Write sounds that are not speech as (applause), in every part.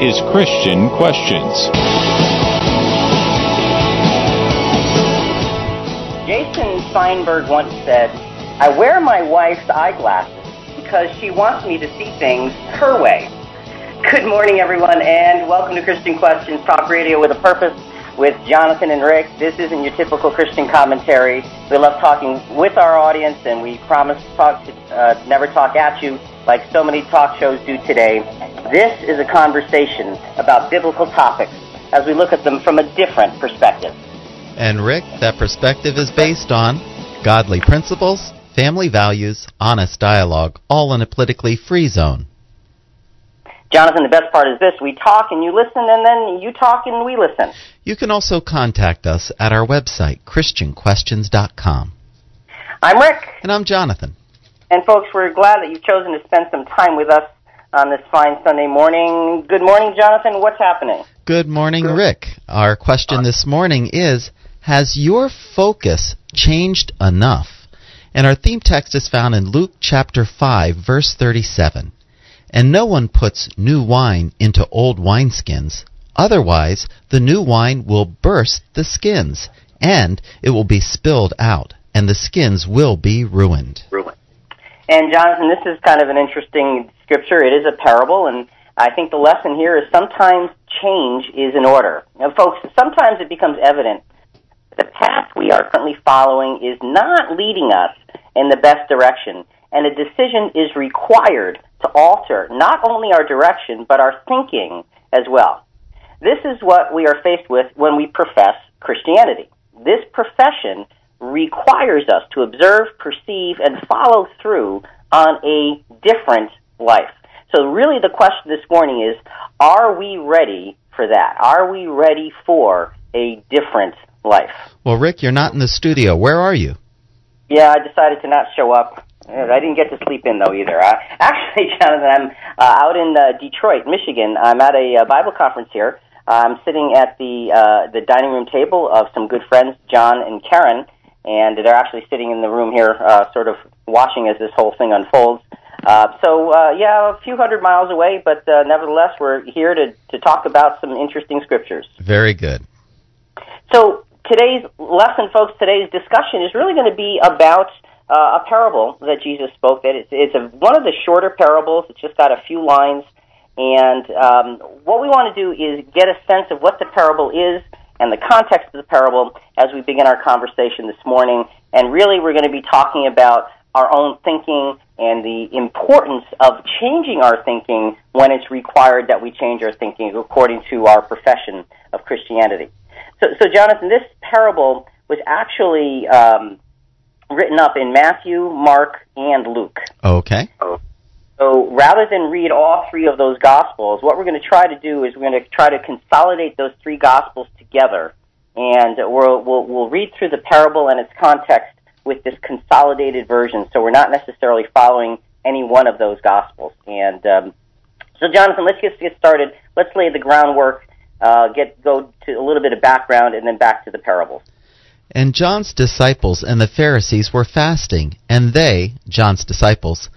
is Christian Questions. Jason Feinberg once said, I wear my wife's eyeglasses because she wants me to see things her way. Good morning, everyone, and welcome to Christian Questions Talk Radio with a Purpose with Jonathan and Rick. This isn't your typical Christian commentary. We love talking with our audience, and we promise to talk to, uh, never talk at you like so many talk shows do today. This is a conversation about biblical topics as we look at them from a different perspective. And Rick, that perspective is based on godly principles, family values, honest dialogue, all in a politically free zone. Jonathan, the best part is this we talk and you listen, and then you talk and we listen. You can also contact us at our website, ChristianQuestions.com. I'm Rick. And I'm Jonathan. And folks, we're glad that you've chosen to spend some time with us on this fine Sunday morning. Good morning, Jonathan. What's happening? Good morning, Rick. Our question uh, this morning is Has your focus changed enough? And our theme text is found in Luke chapter 5, verse 37. And no one puts new wine into old wineskins. Otherwise, the new wine will burst the skins, and it will be spilled out, and the skins will be ruined. Ruined. And Jonathan, this is kind of an interesting scripture. It is a parable, and I think the lesson here is sometimes change is in order. Now, folks, sometimes it becomes evident the path we are currently following is not leading us in the best direction, and a decision is required to alter not only our direction, but our thinking as well. This is what we are faced with when we profess Christianity. This profession requires us to observe, perceive, and follow through on a different life. So, really, the question this morning is are we ready for that? Are we ready for a different life? Well, Rick, you're not in the studio. Where are you? Yeah, I decided to not show up. I didn't get to sleep in though either. Uh, (laughs) actually, Jonathan, I'm uh, out in uh, Detroit, Michigan. I'm at a uh, Bible conference here. I'm sitting at the uh, the dining room table of some good friends, John and Karen, and they're actually sitting in the room here, uh, sort of watching as this whole thing unfolds. Uh, so uh, yeah, a few hundred miles away, but uh, nevertheless, we're here to to talk about some interesting scriptures. Very good. So today's lesson, folks, today's discussion is really going to be about uh, a parable that Jesus spoke. That it's, it's a, one of the shorter parables. It's just got a few lines, and um, what we want to do is get a sense of what the parable is and the context of the parable as we begin our conversation this morning. And really, we're going to be talking about our own thinking and the importance of changing our thinking when it's required that we change our thinking according to our profession of Christianity. So, so Jonathan, this parable was actually um, written up in Matthew, Mark, and Luke. Okay. So rather than read all three of those gospels, what we're going to try to do is we're going to try to consolidate those three gospels together, and we'll, we'll, we'll read through the parable and its context with this consolidated version. So we're not necessarily following any one of those gospels. And um, so, Jonathan, let's just get started. Let's lay the groundwork. Uh, get go to a little bit of background, and then back to the parables. And John's disciples and the Pharisees were fasting, and they, John's disciples,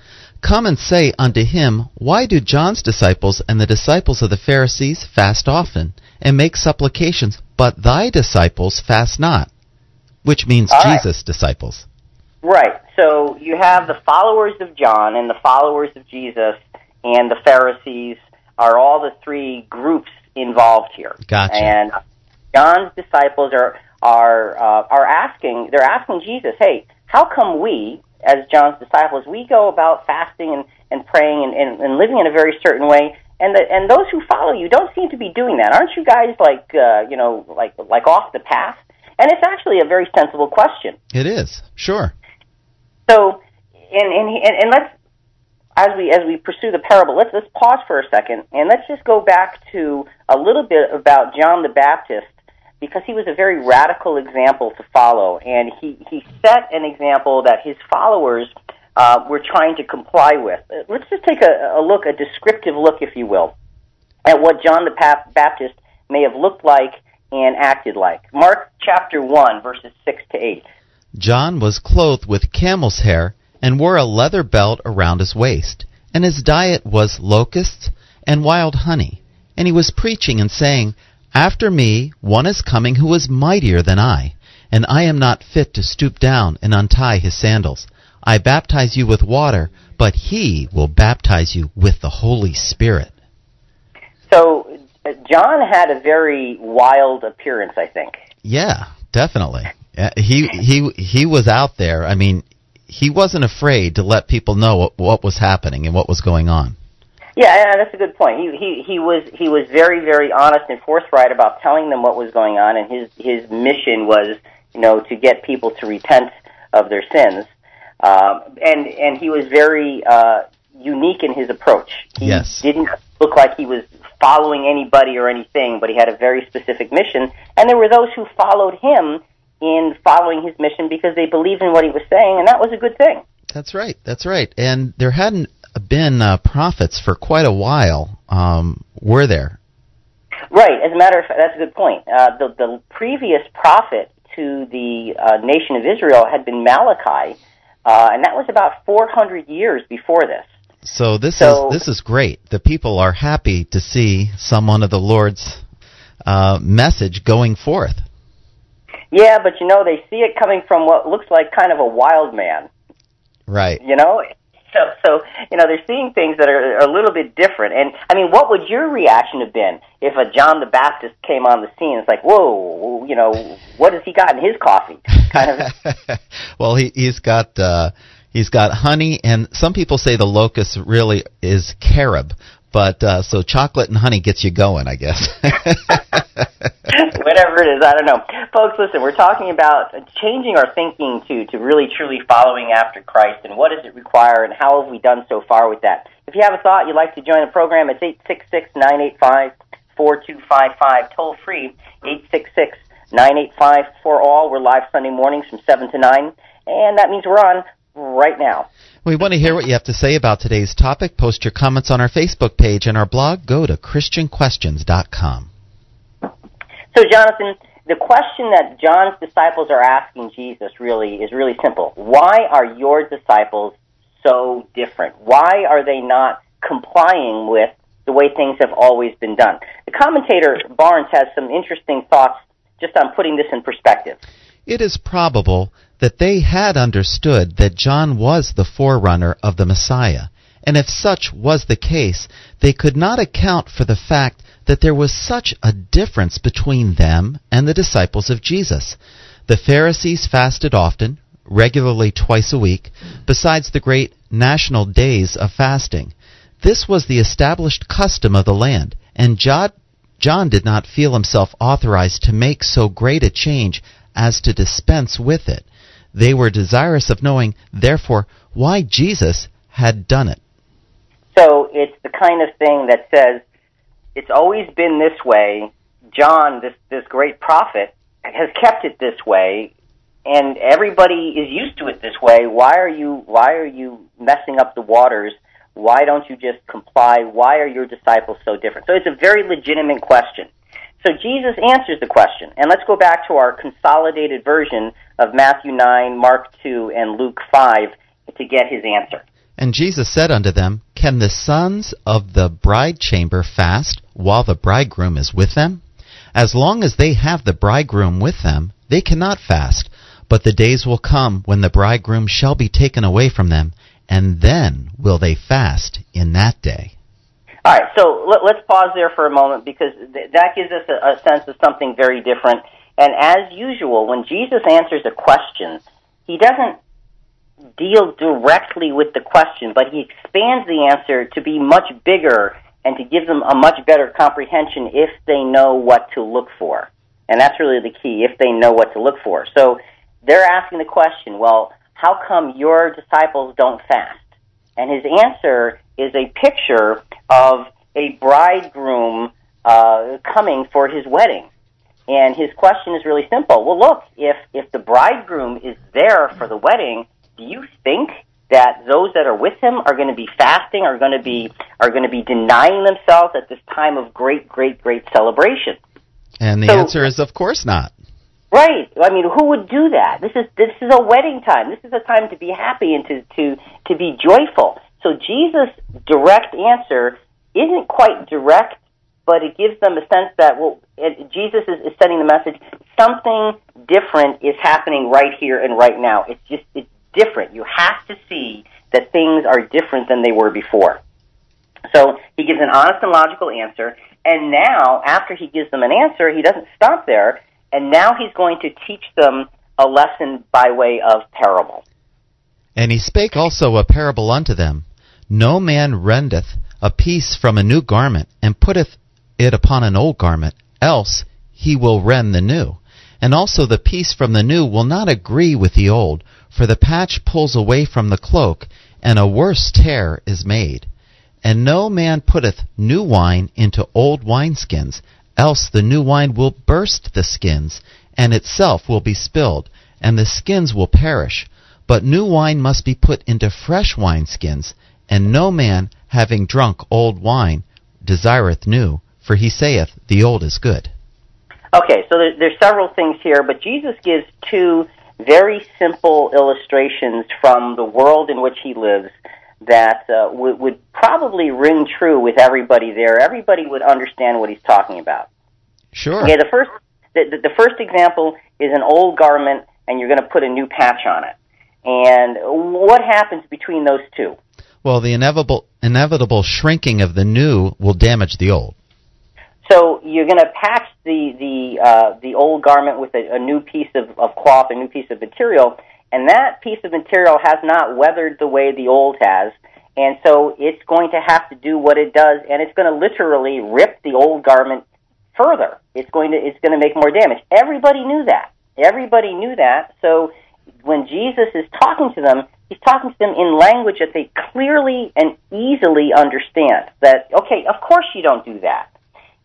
come and say unto him, Why do John's disciples and the disciples of the Pharisees fast often, and make supplications, but thy disciples fast not? Which means All right. Jesus' disciples. Right. So you have the followers of John and the followers of Jesus and the Pharisees are all the three groups involved here. Gotcha. And John's disciples are are uh, are asking they're asking Jesus, "Hey, how come we as John's disciples we go about fasting and, and praying and, and, and living in a very certain way and the, and those who follow you don't seem to be doing that. Aren't you guys like uh, you know like like off the path?" And it's actually a very sensible question. It is, sure. So, and and and, and let's as we as we pursue the parable, let's let's pause for a second and let's just go back to a little bit about John the Baptist because he was a very radical example to follow, and he he set an example that his followers uh, were trying to comply with. Uh, Let's just take a, a look, a descriptive look, if you will, at what John the Baptist may have looked like and acted like. Mark chapter one, verses six to eight. John was clothed with camel's hair and wore a leather belt around his waist, and his diet was locusts and wild honey. And he was preaching and saying, After me one is coming who is mightier than I, and I am not fit to stoop down and untie his sandals. I baptize you with water, but he will baptize you with the Holy Spirit. So uh, John had a very wild appearance, I think. Yeah, definitely. Uh, he he he was out there. I mean, he wasn't afraid to let people know what, what was happening and what was going on. Yeah, that's a good point. He he he was he was very very honest and forthright about telling them what was going on, and his his mission was you know to get people to repent of their sins, um, and and he was very uh, unique in his approach. He yes. didn't look like he was following anybody or anything, but he had a very specific mission, and there were those who followed him in following his mission because they believed in what he was saying, and that was a good thing. That's right. That's right. And there hadn't been uh, prophets for quite a while, um, were there? Right. As a matter of fact, that's a good point. Uh, the, the previous prophet to the uh, nation of Israel had been Malachi, uh, and that was about 400 years before this. So this So- is this is great. The people are happy to see someone of the Lord's uh, message going forth. Yeah, but you know, they see it coming from what looks like kind of a wild man. Right. You know, so so you know they're seeing things that are a little bit different. And I mean, what would your reaction have been if a John the Baptist came on the scene? It's like, whoa, you know, what has he got in his coffee? Kind of. (laughs) well, he he's got uh, he's got honey, and some people say the locust really is carob. But uh, so chocolate and honey gets you going, I guess. (laughs) Whatever it is, I don't know. Folks, listen, we're talking about changing our thinking to, to really truly following after Christ and what does it require and how have we done so far with that. If you have a thought you'd like to join the program, it's eight six six nine eight five four two five five toll free, 866 985 for all. We're live Sunday mornings from 7 to 9, and that means we're on right now. We want to hear what you have to say about today's topic. Post your comments on our Facebook page and our blog. Go to ChristianQuestions.com. So, Jonathan, the question that John's disciples are asking Jesus really is really simple. Why are your disciples so different? Why are they not complying with the way things have always been done? The commentator Barnes has some interesting thoughts just on putting this in perspective. It is probable that they had understood that John was the forerunner of the Messiah, and if such was the case, they could not account for the fact that there was such a difference between them and the disciples of Jesus. The Pharisees fasted often, regularly twice a week, besides the great national days of fasting. This was the established custom of the land, and John, John did not feel himself authorized to make so great a change as to dispense with it. They were desirous of knowing, therefore, why Jesus had done it. So it's the kind of thing that says, it's always been this way. John, this, this great prophet, has kept it this way, and everybody is used to it this way. Why are you, why are you messing up the waters? Why don't you just comply? Why are your disciples so different? So it's a very legitimate question. So Jesus answers the question. And let's go back to our consolidated version of Matthew 9, Mark 2, and Luke 5 to get his answer. And Jesus said unto them, Can the sons of the bride chamber fast while the bridegroom is with them? As long as they have the bridegroom with them, they cannot fast. But the days will come when the bridegroom shall be taken away from them, and then will they fast in that day. All right, so let, let's pause there for a moment because th- that gives us a, a sense of something very different. And as usual, when Jesus answers a question, he doesn't deal directly with the question, but he expands the answer to be much bigger and to give them a much better comprehension if they know what to look for. And that's really the key, if they know what to look for. So they're asking the question, well, how come your disciples don't fast? And his answer is a picture of a bridegroom uh, coming for his wedding. And his question is really simple. Well, look, if if the bridegroom is there for the wedding, do you think that those that are with him are going to be fasting, are going to be are going to be denying themselves at this time of great, great, great celebration? And the So- answer is, of course not. Right. I mean, who would do that? This is this is a wedding time. This is a time to be happy and to to to be joyful. So Jesus' direct answer isn't quite direct but it gives them a sense that well, it, Jesus is, is sending the message something different is happening right here and right now. It's just it's different. You have to see that things are different than they were before. So he gives an honest and logical answer, and now after he gives them an answer, he doesn't stop there, and now he's going to teach them a lesson by way of parable. And he spake also a parable unto them No man rendeth a piece from a new garment, and putteth it upon an old garment, else he will rend the new. And also the piece from the new will not agree with the old, for the patch pulls away from the cloak, and a worse tear is made. And no man putteth new wine into old wineskins, else the new wine will burst the skins, and itself will be spilled, and the skins will perish. But new wine must be put into fresh wineskins, and no man, having drunk old wine, desireth new, for he saith, The old is good. Okay, so there, there's several things here, but Jesus gives two very simple illustrations from the world in which he lives that uh, would, would probably ring true with everybody there. Everybody would understand what he's talking about. Sure. Okay, the first the, the first example is an old garment, and you're going to put a new patch on it. And what happens between those two? Well, the inevitable inevitable shrinking of the new will damage the old. So you're going to patch the the uh, the old garment with a, a new piece of, of cloth, a new piece of material, and that piece of material has not weathered the way the old has, and so it's going to have to do what it does, and it's going to literally rip the old garment further. It's going to it's going to make more damage. Everybody knew that. Everybody knew that. So when Jesus is talking to them, he's talking to them in language that they clearly and easily understand. That okay, of course you don't do that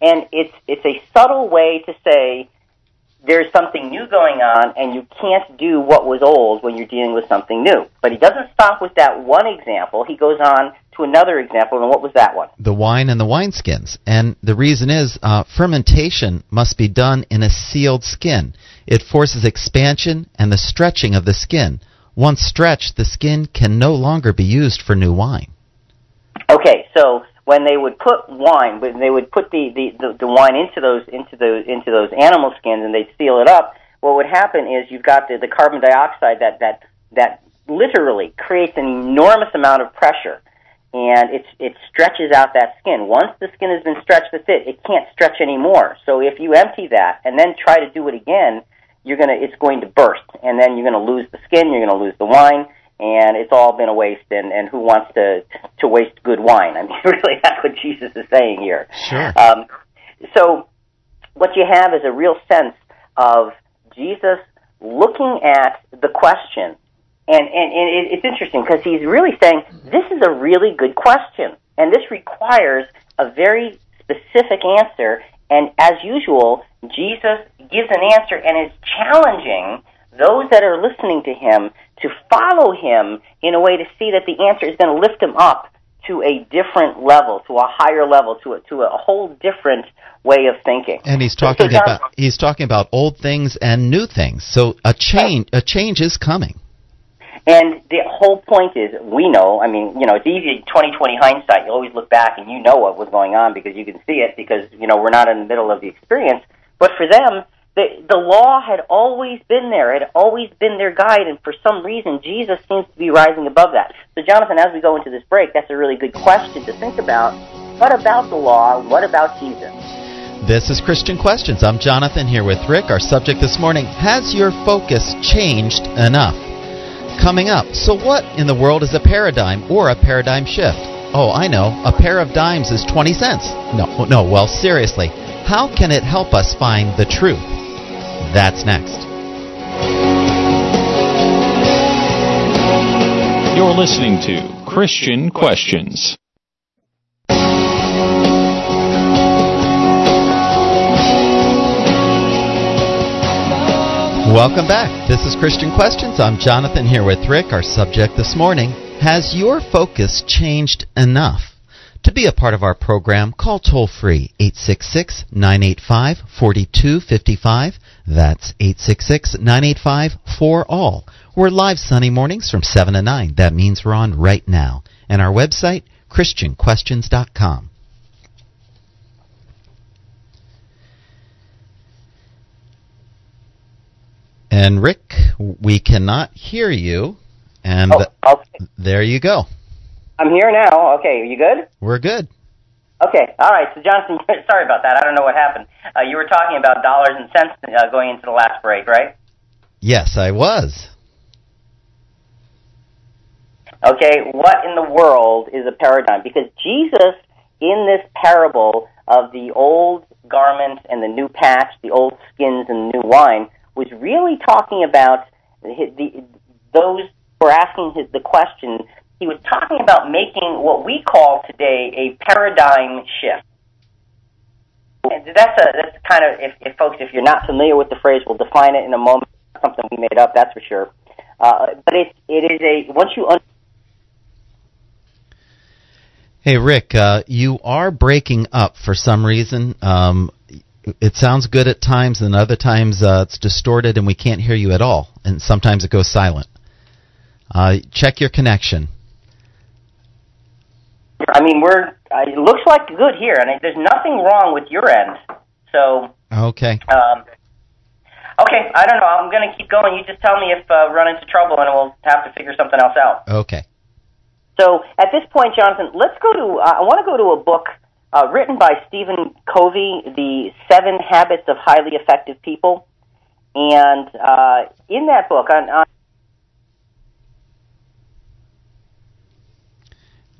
and it's it's a subtle way to say there's something new going on and you can't do what was old when you're dealing with something new. But he doesn't stop with that one example. He goes on to another example, and what was that one? The wine and the wineskins. And the reason is uh, fermentation must be done in a sealed skin. It forces expansion and the stretching of the skin. Once stretched, the skin can no longer be used for new wine. Okay, so when they would put wine, when they would put the, the, the, the wine into those into those into those animal skins and they'd seal it up, what would happen is you've got the, the carbon dioxide that that that literally creates an enormous amount of pressure and it it stretches out that skin. Once the skin has been stretched to fit, it can't stretch anymore. So if you empty that and then try to do it again, you're gonna it's going to burst, and then you're gonna lose the skin, you're gonna lose the wine, and it's all been a waste. And, and who wants to to waste good wine? I mean, (laughs) really, that's what Jesus is saying here. Sure. Um, so what you have is a real sense of Jesus looking at the question, and and, and it's interesting because he's really saying this is a really good question, and this requires a very specific answer. And as usual, Jesus gives an answer and is challenging those that are listening to him to follow him in a way to see that the answer is going to lift him up to a different level, to a higher level, to a, to a whole different way of thinking. And he's talking so, about he's talking about old things and new things. So a change a change is coming. And the whole point is, we know. I mean, you know, it's easy. Twenty twenty hindsight. You always look back and you know what was going on because you can see it because you know we're not in the middle of the experience. But for them, the, the law had always been there, it had always been their guide, and for some reason, Jesus seems to be rising above that. So, Jonathan, as we go into this break, that's a really good question to think about. What about the law? What about Jesus? This is Christian Questions. I'm Jonathan here with Rick. Our subject this morning Has your focus changed enough? Coming up, so what in the world is a paradigm or a paradigm shift? Oh, I know. A pair of dimes is 20 cents. No, no, well, seriously. How can it help us find the truth? That's next. You're listening to Christian Questions. Welcome back. This is Christian Questions. I'm Jonathan here with Rick. Our subject this morning Has your focus changed enough? To be a part of our program, call toll free 866 985 4255. That's 866-985-4ALL. We're live Sunday mornings from 7 to 9. That means we're on right now. And our website, christianquestions.com. And Rick, we cannot hear you. And oh, there you go. I'm here now. Okay, you good? We're good. Okay, all right. So, Jonathan, (laughs) sorry about that. I don't know what happened. Uh, you were talking about dollars and cents uh, going into the last break, right? Yes, I was. Okay, what in the world is a paradigm? Because Jesus, in this parable of the old garments and the new patch, the old skins and the new wine, was really talking about the, the, those who are asking his, the question. He was talking about making what we call today a paradigm shift. And that's a that's kind of if, if folks if you're not familiar with the phrase, we'll define it in a moment. Something we made up, that's for sure. Uh, but it it is a once you un- Hey, Rick, uh, you are breaking up for some reason. Um, it sounds good at times, and other times uh, it's distorted and we can't hear you at all. And sometimes it goes silent. Uh, check your connection. I mean, we're. Uh, it looks like good here, and there's nothing wrong with your end. So, Okay. um, okay, I don't know. I'm going to keep going. You just tell me if uh, run into trouble, and we'll have to figure something else out. Okay. So, at this point, Jonathan, let's go to. Uh, I want to go to a book uh, written by Stephen Covey, "The Seven Habits of Highly Effective People," and uh, in that book, on, on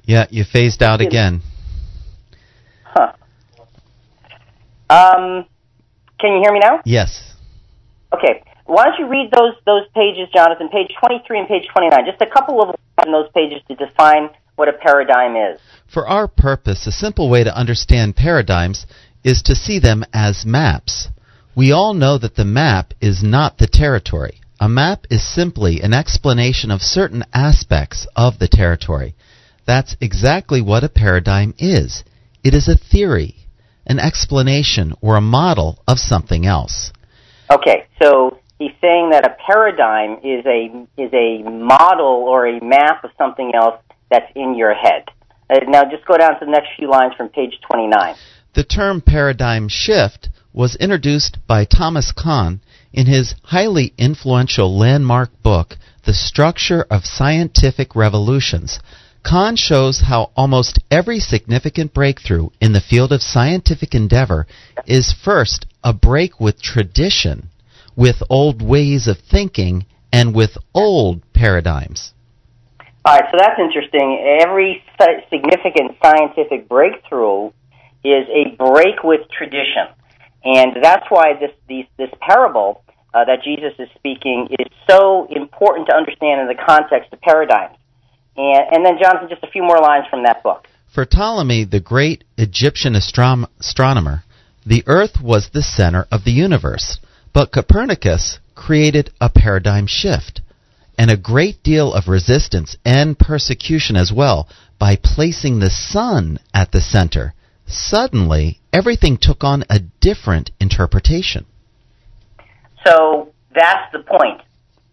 Yeah, you phased out again. huh. Um, can you hear me now? Yes. Okay. Why don't you read those those pages, Jonathan? Page 23 and page 29. Just a couple of lines in those pages to define what a paradigm is. For our purpose, a simple way to understand paradigms is to see them as maps. We all know that the map is not the territory. A map is simply an explanation of certain aspects of the territory. That's exactly what a paradigm is. It is a theory, an explanation, or a model of something else. Okay. So he's saying that a paradigm is a is a model or a map of something else that's in your head. Uh, now, just go down to the next few lines from page 29. The term paradigm shift was introduced by Thomas Kuhn in his highly influential landmark book, The Structure of Scientific Revolutions. Kuhn shows how almost every significant breakthrough in the field of scientific endeavor is first a break with tradition, with old ways of thinking, and with old paradigms. All right, so that's interesting. Every significant scientific breakthrough is a break with tradition, and that's why this these, this parable uh, that Jesus is speaking is so important to understand in the context of paradigms. And, and then, Jonathan, just a few more lines from that book. For Ptolemy, the great Egyptian astrom- astronomer, the Earth was the center of the universe, but Copernicus created a paradigm shift and a great deal of resistance and persecution as well by placing the sun at the center. Suddenly, everything took on a different interpretation. So that's the point.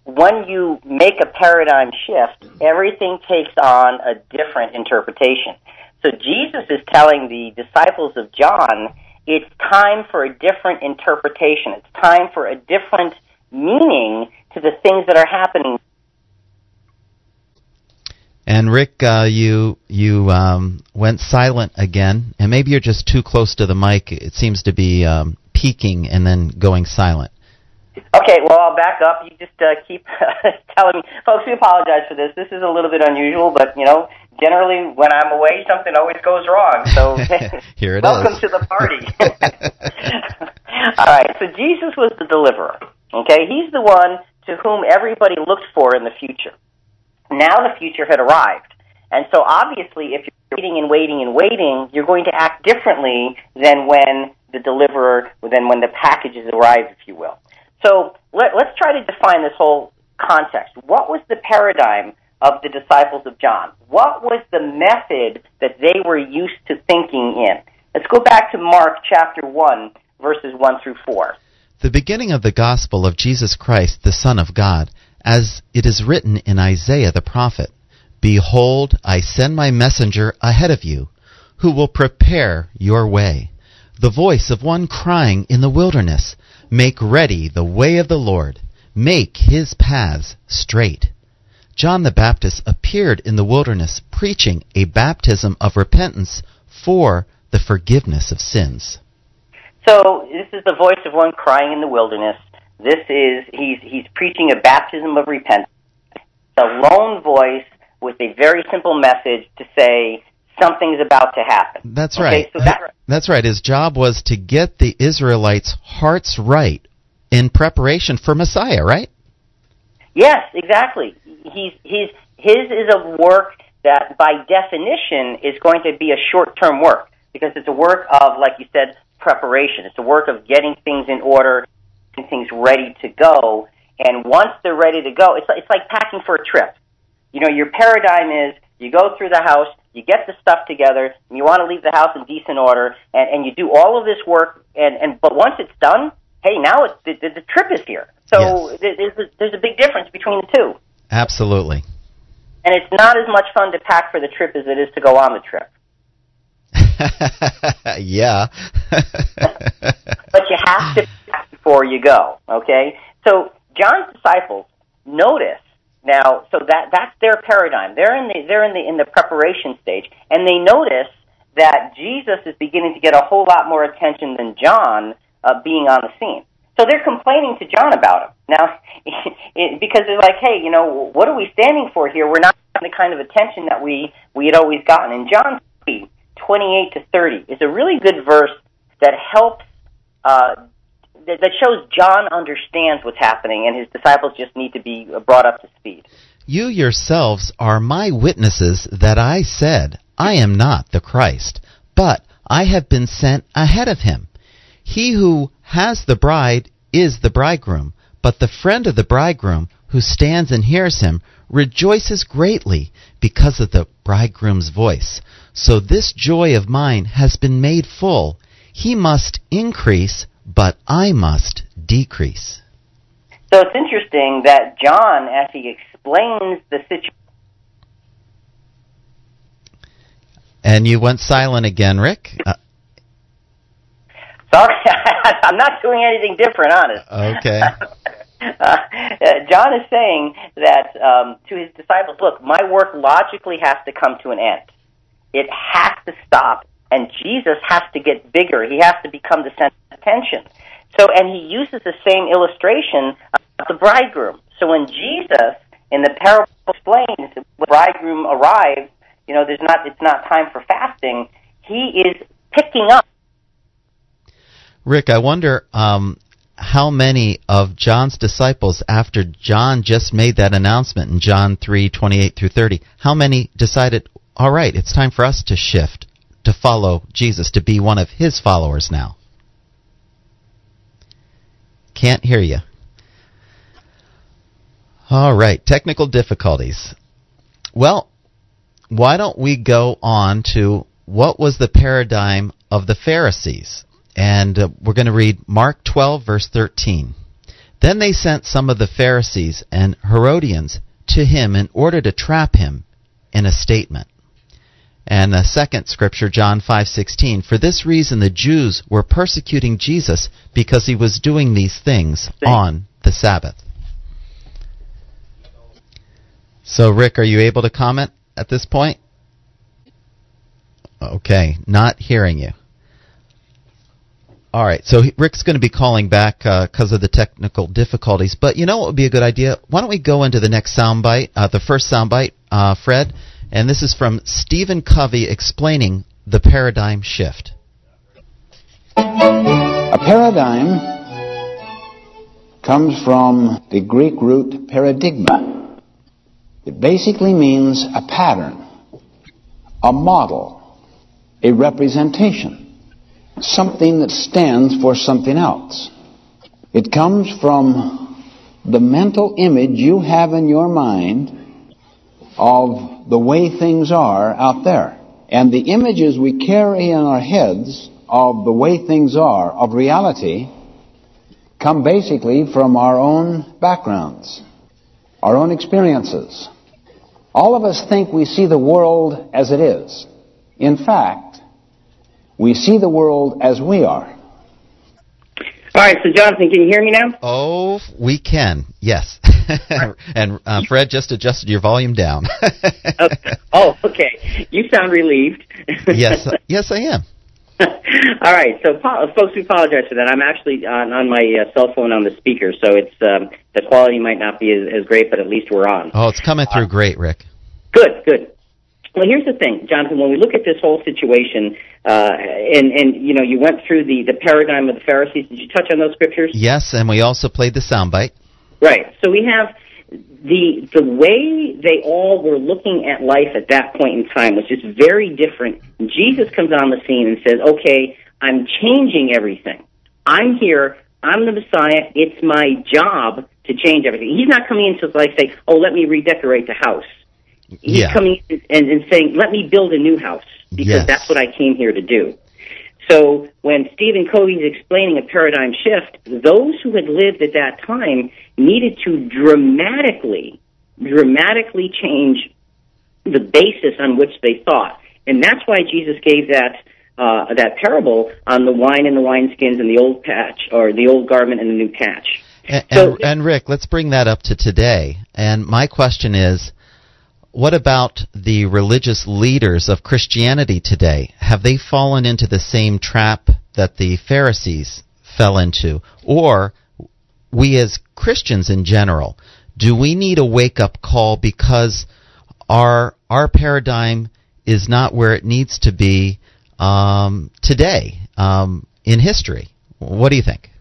When you make a paradigm shift, everything takes on a different interpretation. So Jesus is telling the disciples of John, it's time for a different interpretation. It's time for a different meaning to the things that are happening. And Rick, uh, you you um, went silent again, and maybe you're just too close to the mic. It seems to be um, peaking and then going silent. Okay, well, I'll back up. You just uh, keep (laughs) telling me. Folks, we apologize for this. This is a little bit unusual, but, you know, generally when I'm away, something always goes wrong. So, (laughs) Here it (laughs) welcome is. to the party. All right, so Jesus was the deliverer. Okay, he's the one to whom everybody looked for in the future. Now the future had arrived. And so obviously, if you're waiting and waiting and waiting, you're going to act differently than when the deliverer, than when the packages arrive, if you will. So let, let's try to define this whole context. What was the paradigm of the disciples of John? What was the method that they were used to thinking in? Let's go back to Mark chapter 1, verses 1 through 4. The beginning of the gospel of Jesus Christ, the Son of God, as it is written in Isaiah the prophet Behold, I send my messenger ahead of you, who will prepare your way. The voice of one crying in the wilderness, Make ready the way of the Lord, make his paths straight. John the Baptist appeared in the wilderness preaching a baptism of repentance for the forgiveness of sins. So this is the voice of one crying in the wilderness. This is he's he's preaching a baptism of repentance. A lone voice with a very simple message to say something's about to happen. That's Okay, right. so that- That's right. His job was to get the Israelites' hearts right in preparation for Messiah, right? Yes, exactly. He's he's his is a work that by definition is going to be a short term work because it's a work of, like you said, preparation. It's a work of getting things in order, getting things ready to go. And once they're ready to go, it's it's like packing for a trip. You know, your paradigm is you go through the house, you get the stuff together, and you want to leave the house in decent order, and, and you do all of this work, and, and but once it's done, hey, now it, the, the, the trip is here. So Yes. there's a, there's a big difference between the two. Absolutely. And it's not as much fun to pack for the trip as it is to go on the trip. (laughs) yeah. (laughs) But you have to pack before you go, okay? So John's disciples notice now, so that that's their paradigm. They're in the they're in the in the preparation stage, and they notice that Jesus is beginning to get a whole lot more attention than John uh, being on the scene. So they're complaining to John about him now, (laughs) it, because they're like, "Hey, you know, what are we standing for here? We're not getting the kind of attention that we we had always gotten." And John 3, 28 to thirty is a really good verse that helps uh, that, that shows John understands what's happening, and his disciples just need to be brought up to speed. You yourselves are my witnesses that I said, I am not the Christ, but I have been sent ahead of him. He who has the bride is the bridegroom, but the friend of the bridegroom who stands and hears him rejoices greatly because of the bridegroom's voice. So this joy of mine has been made full. He must increase, but I must decrease. So it's interesting that John, as he explains the situation, And you went silent again, Rick. Uh, sorry, (laughs) I'm not doing anything different, honest. Okay. (laughs) Uh, John is saying that um, to his disciples, look, my work logically has to come to an end. It has to stop, and Jesus has to get bigger. He has to become the center of attention. So, and he uses the same illustration of the bridegroom. So when Jesus, in the parable, explains that the bridegroom arrives, you know, there's not, it's not time for fasting. He is picking up. Rick, I wonder um, how many of John's disciples, after John just made that announcement in John three twenty eight through 30, how many decided, all right, it's time for us to shift, to follow Jesus, to be one of his followers now? Can't hear you. All right, technical difficulties. Well, why don't we go on to what was the paradigm of the Pharisees? And uh, we're going to read Mark 12, verse 13. Then they sent some of the Pharisees and Herodians to him in order to trap him in a statement. And the second scripture, John 5:16, for this reason the Jews were persecuting Jesus because he was doing these things on the Sabbath. So Rick, are you able to comment at this point? Okay, not hearing you. All right, so Rick's going to be calling back because of the technical difficulties. But you know what would be a good idea? Why don't we go into the next soundbite, uh, the first soundbite, uh, Fred? And this is from Stephen Covey explaining the paradigm shift. A paradigm comes from the Greek root paradigma. It basically means a pattern, a model, a representation, something that stands for something else. It comes from the mental image you have in your mind of the way things are out there. And the images we carry in our heads of the way things are, of reality, come basically from our own backgrounds, our own experiences. All of us think we see the world as it is. In fact, we see the world as we are. All right, so Jonathan, can you hear me now? Oh, we can. Yes. (laughs) and uh, Fred just adjusted your volume down. (laughs) okay. Oh, okay. You sound relieved. (laughs) yes, yes, I am. All right, so folks, we apologize for that. I'm actually on, on my uh, cell phone on the speaker, so it's um, the quality might not be as, as, great, but at least we're on. Oh, it's coming through uh, great, Rick. Good, good. Well, here's the thing, Jonathan. When we look at this whole situation, uh, and and you know, you went through the the paradigm of the Pharisees. Did you touch on those scriptures? Yes, and we also played the soundbite. Right. So we have the the way they all were looking at life at that point in time was just very different. Jesus comes on the scene and says, "Okay, I'm changing everything. I'm here. I'm the Messiah. It's my job to change everything." He's not coming into like say, "Oh, let me redecorate the house." He's yeah. coming in and, and saying, "Let me build a new house because yes. that's what I came here to do." So when Stephen Covey's explaining a paradigm shift, those who had lived at that time needed to dramatically, dramatically change the basis on which they thought, and that's why Jesus gave that uh, that parable on the wine and the wineskins and the old patch, or the old garment and the new patch. And, so, and, and Rick, let's bring that up to today. And my question is what about the religious leaders of Christianity today? Have they fallen into the same trap that the Pharisees fell into? Or we as Christians in general, do we need a wake up call because our our paradigm is not where it needs to be um, today um, in history? What do you think?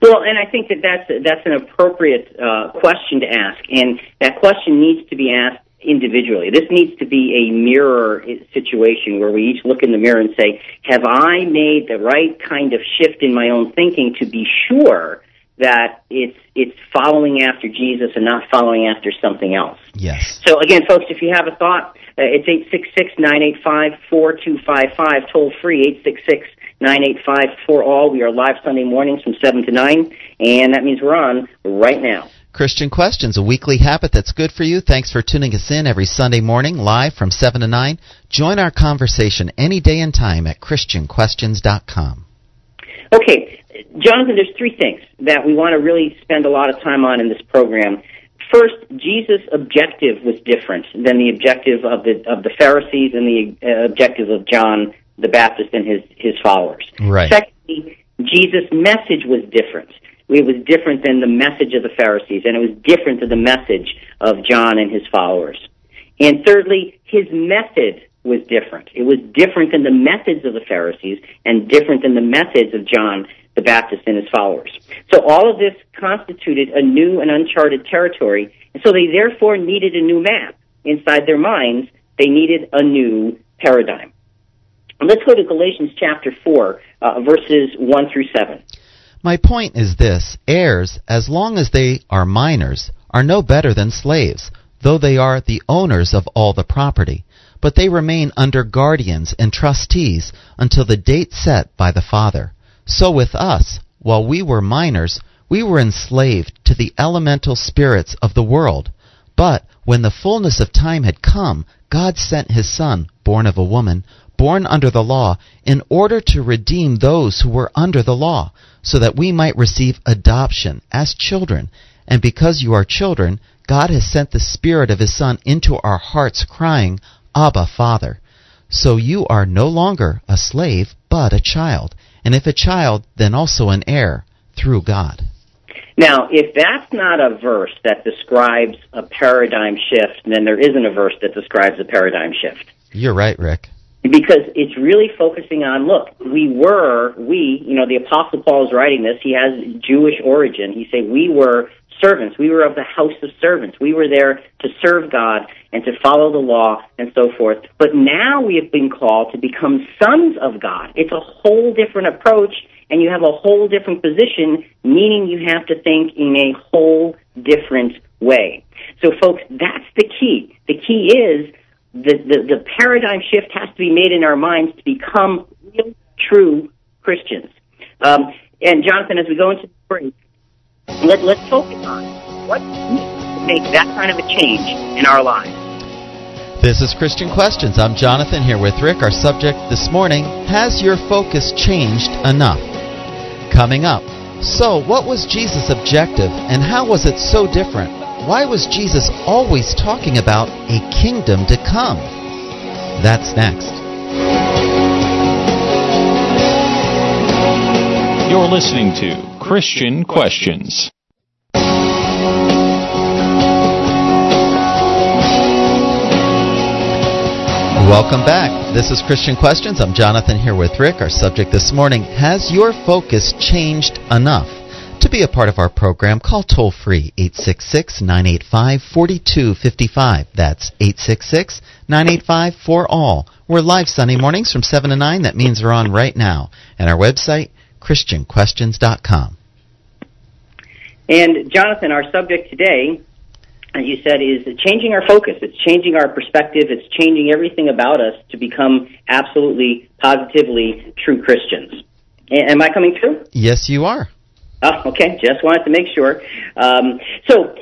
Well, and I think that that's that's an appropriate uh, question to ask, and that question needs to be asked individually. This needs to be a mirror situation where we each look in the mirror and say, have I made the right kind of shift in my own thinking to be sure that it's it's following after Jesus and not following after something else. Yes. So again, folks, if you have a thought, uh, it's eight six six nine eight five four two five five, toll free eight six six nine eight five for all. We are live Sunday mornings from seven to nine, and that means we're on right now. Christian Questions, a weekly habit that's good for you. Thanks for tuning us in every Sunday morning, live from 7 to 9. Join our conversation any day and time at ChristianQuestions.com. Okay, Jonathan, there's three things that we want to really spend a lot of time on in this program. First, Jesus' objective was different than the objective of the of the Pharisees and the uh, objective of John the Baptist and his his followers. Right. Secondly, Jesus' message was different it was different than the message of the Pharisees, and it was different than the message of John and his followers. And thirdly, his method was different. It was different than the methods of the Pharisees and different than the methods of John the Baptist and his followers. So all of this constituted a new and uncharted territory, and so they therefore needed a new map. Inside their minds, they needed a new paradigm. Let's go to Galatians chapter 4, uh, verses 1 through 7. My point is this heirs, as long as they are minors, are no better than slaves, though they are the owners of all the property, but they remain under guardians and trustees until the date set by the father. So with us, while we were minors, we were enslaved to the elemental spirits of the world. But when the fullness of time had come, God sent his Son, born of a woman, born under the law, in order to redeem those who were under the law so that we might receive adoption as children. And because you are children, God has sent the Spirit of His Son into our hearts, crying, Abba, Father. So you are no longer a slave, but a child. And if a child, then also an heir through God. Now, if that's not a verse that describes a paradigm shift, then there isn't a verse that describes a paradigm shift. You're right, Rick because it's really focusing on look we were we you know the apostle paul is writing this. He has jewish origin. He say we were servants. We were of the house of servants. We were there to serve god and to follow the law and so forth. But now we have been called to become sons of god. It's a whole different approach and you have a whole different position meaning you have to think in a whole different way. So folks that's the key. The key is the, the, the paradigm shift has to be made in our minds to become real, true Christians. Um, and Jonathan, as we go into the break, let, let's focus on what to make that kind of a change in our lives. This is Christian Questions. I'm Jonathan here with Rick. Our subject this morning Has your focus changed enough? Coming up, So, what was Jesus' objective and how was it so different? Why was Jesus always talking about a kingdom to come? That's next. You're listening to Christian Questions. Welcome back. This is Christian Questions. I'm Jonathan here with Rick. Our subject this morning Has your focus changed enough? To be a part of our program, call toll free 866 985 4255. That's 866 985 for all. We're live Sunday mornings from 7 to 9. That means we're on right now. And our website, ChristianQuestions.com. And Jonathan, our subject today as you said, is changing our focus. It's changing our perspective. It's changing everything about us to become absolutely, positively true Christians. Am I coming through? Yes, you are. Oh, okay. Just wanted to make sure. Um, so,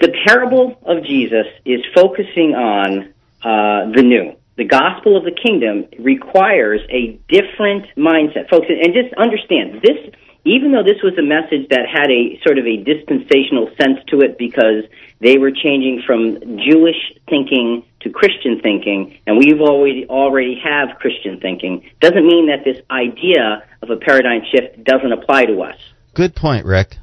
the parable of Jesus is focusing on uh, the new. The gospel of the kingdom requires a different mindset, folks. And just understand this even though this was a message that had a sort of a dispensational sense to it because they were changing from Jewish thinking to Christian thinking, and we've already already have Christian thinking, doesn't mean that this idea of a paradigm shift doesn't apply to us. Good point, Rick.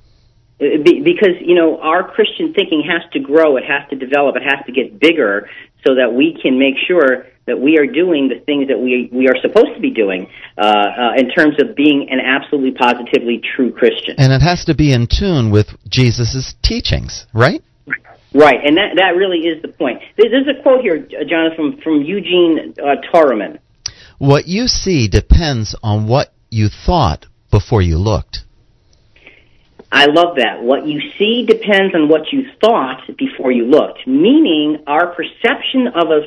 Uh, because you know our Christian thinking has to grow, it has to develop, it has to get bigger, so that we can make sure that we are doing the things that we we are supposed to be doing uh, uh, in terms of being an absolutely positively true Christian. And it has to be in tune with Jesus' teachings, right? Right, and that that really is the point. There's a quote here, Jonathan, from, from Eugene uh, Torriman. What you see depends on what you thought before you looked. I love that. What you see depends on what you thought before you looked, meaning our perception of a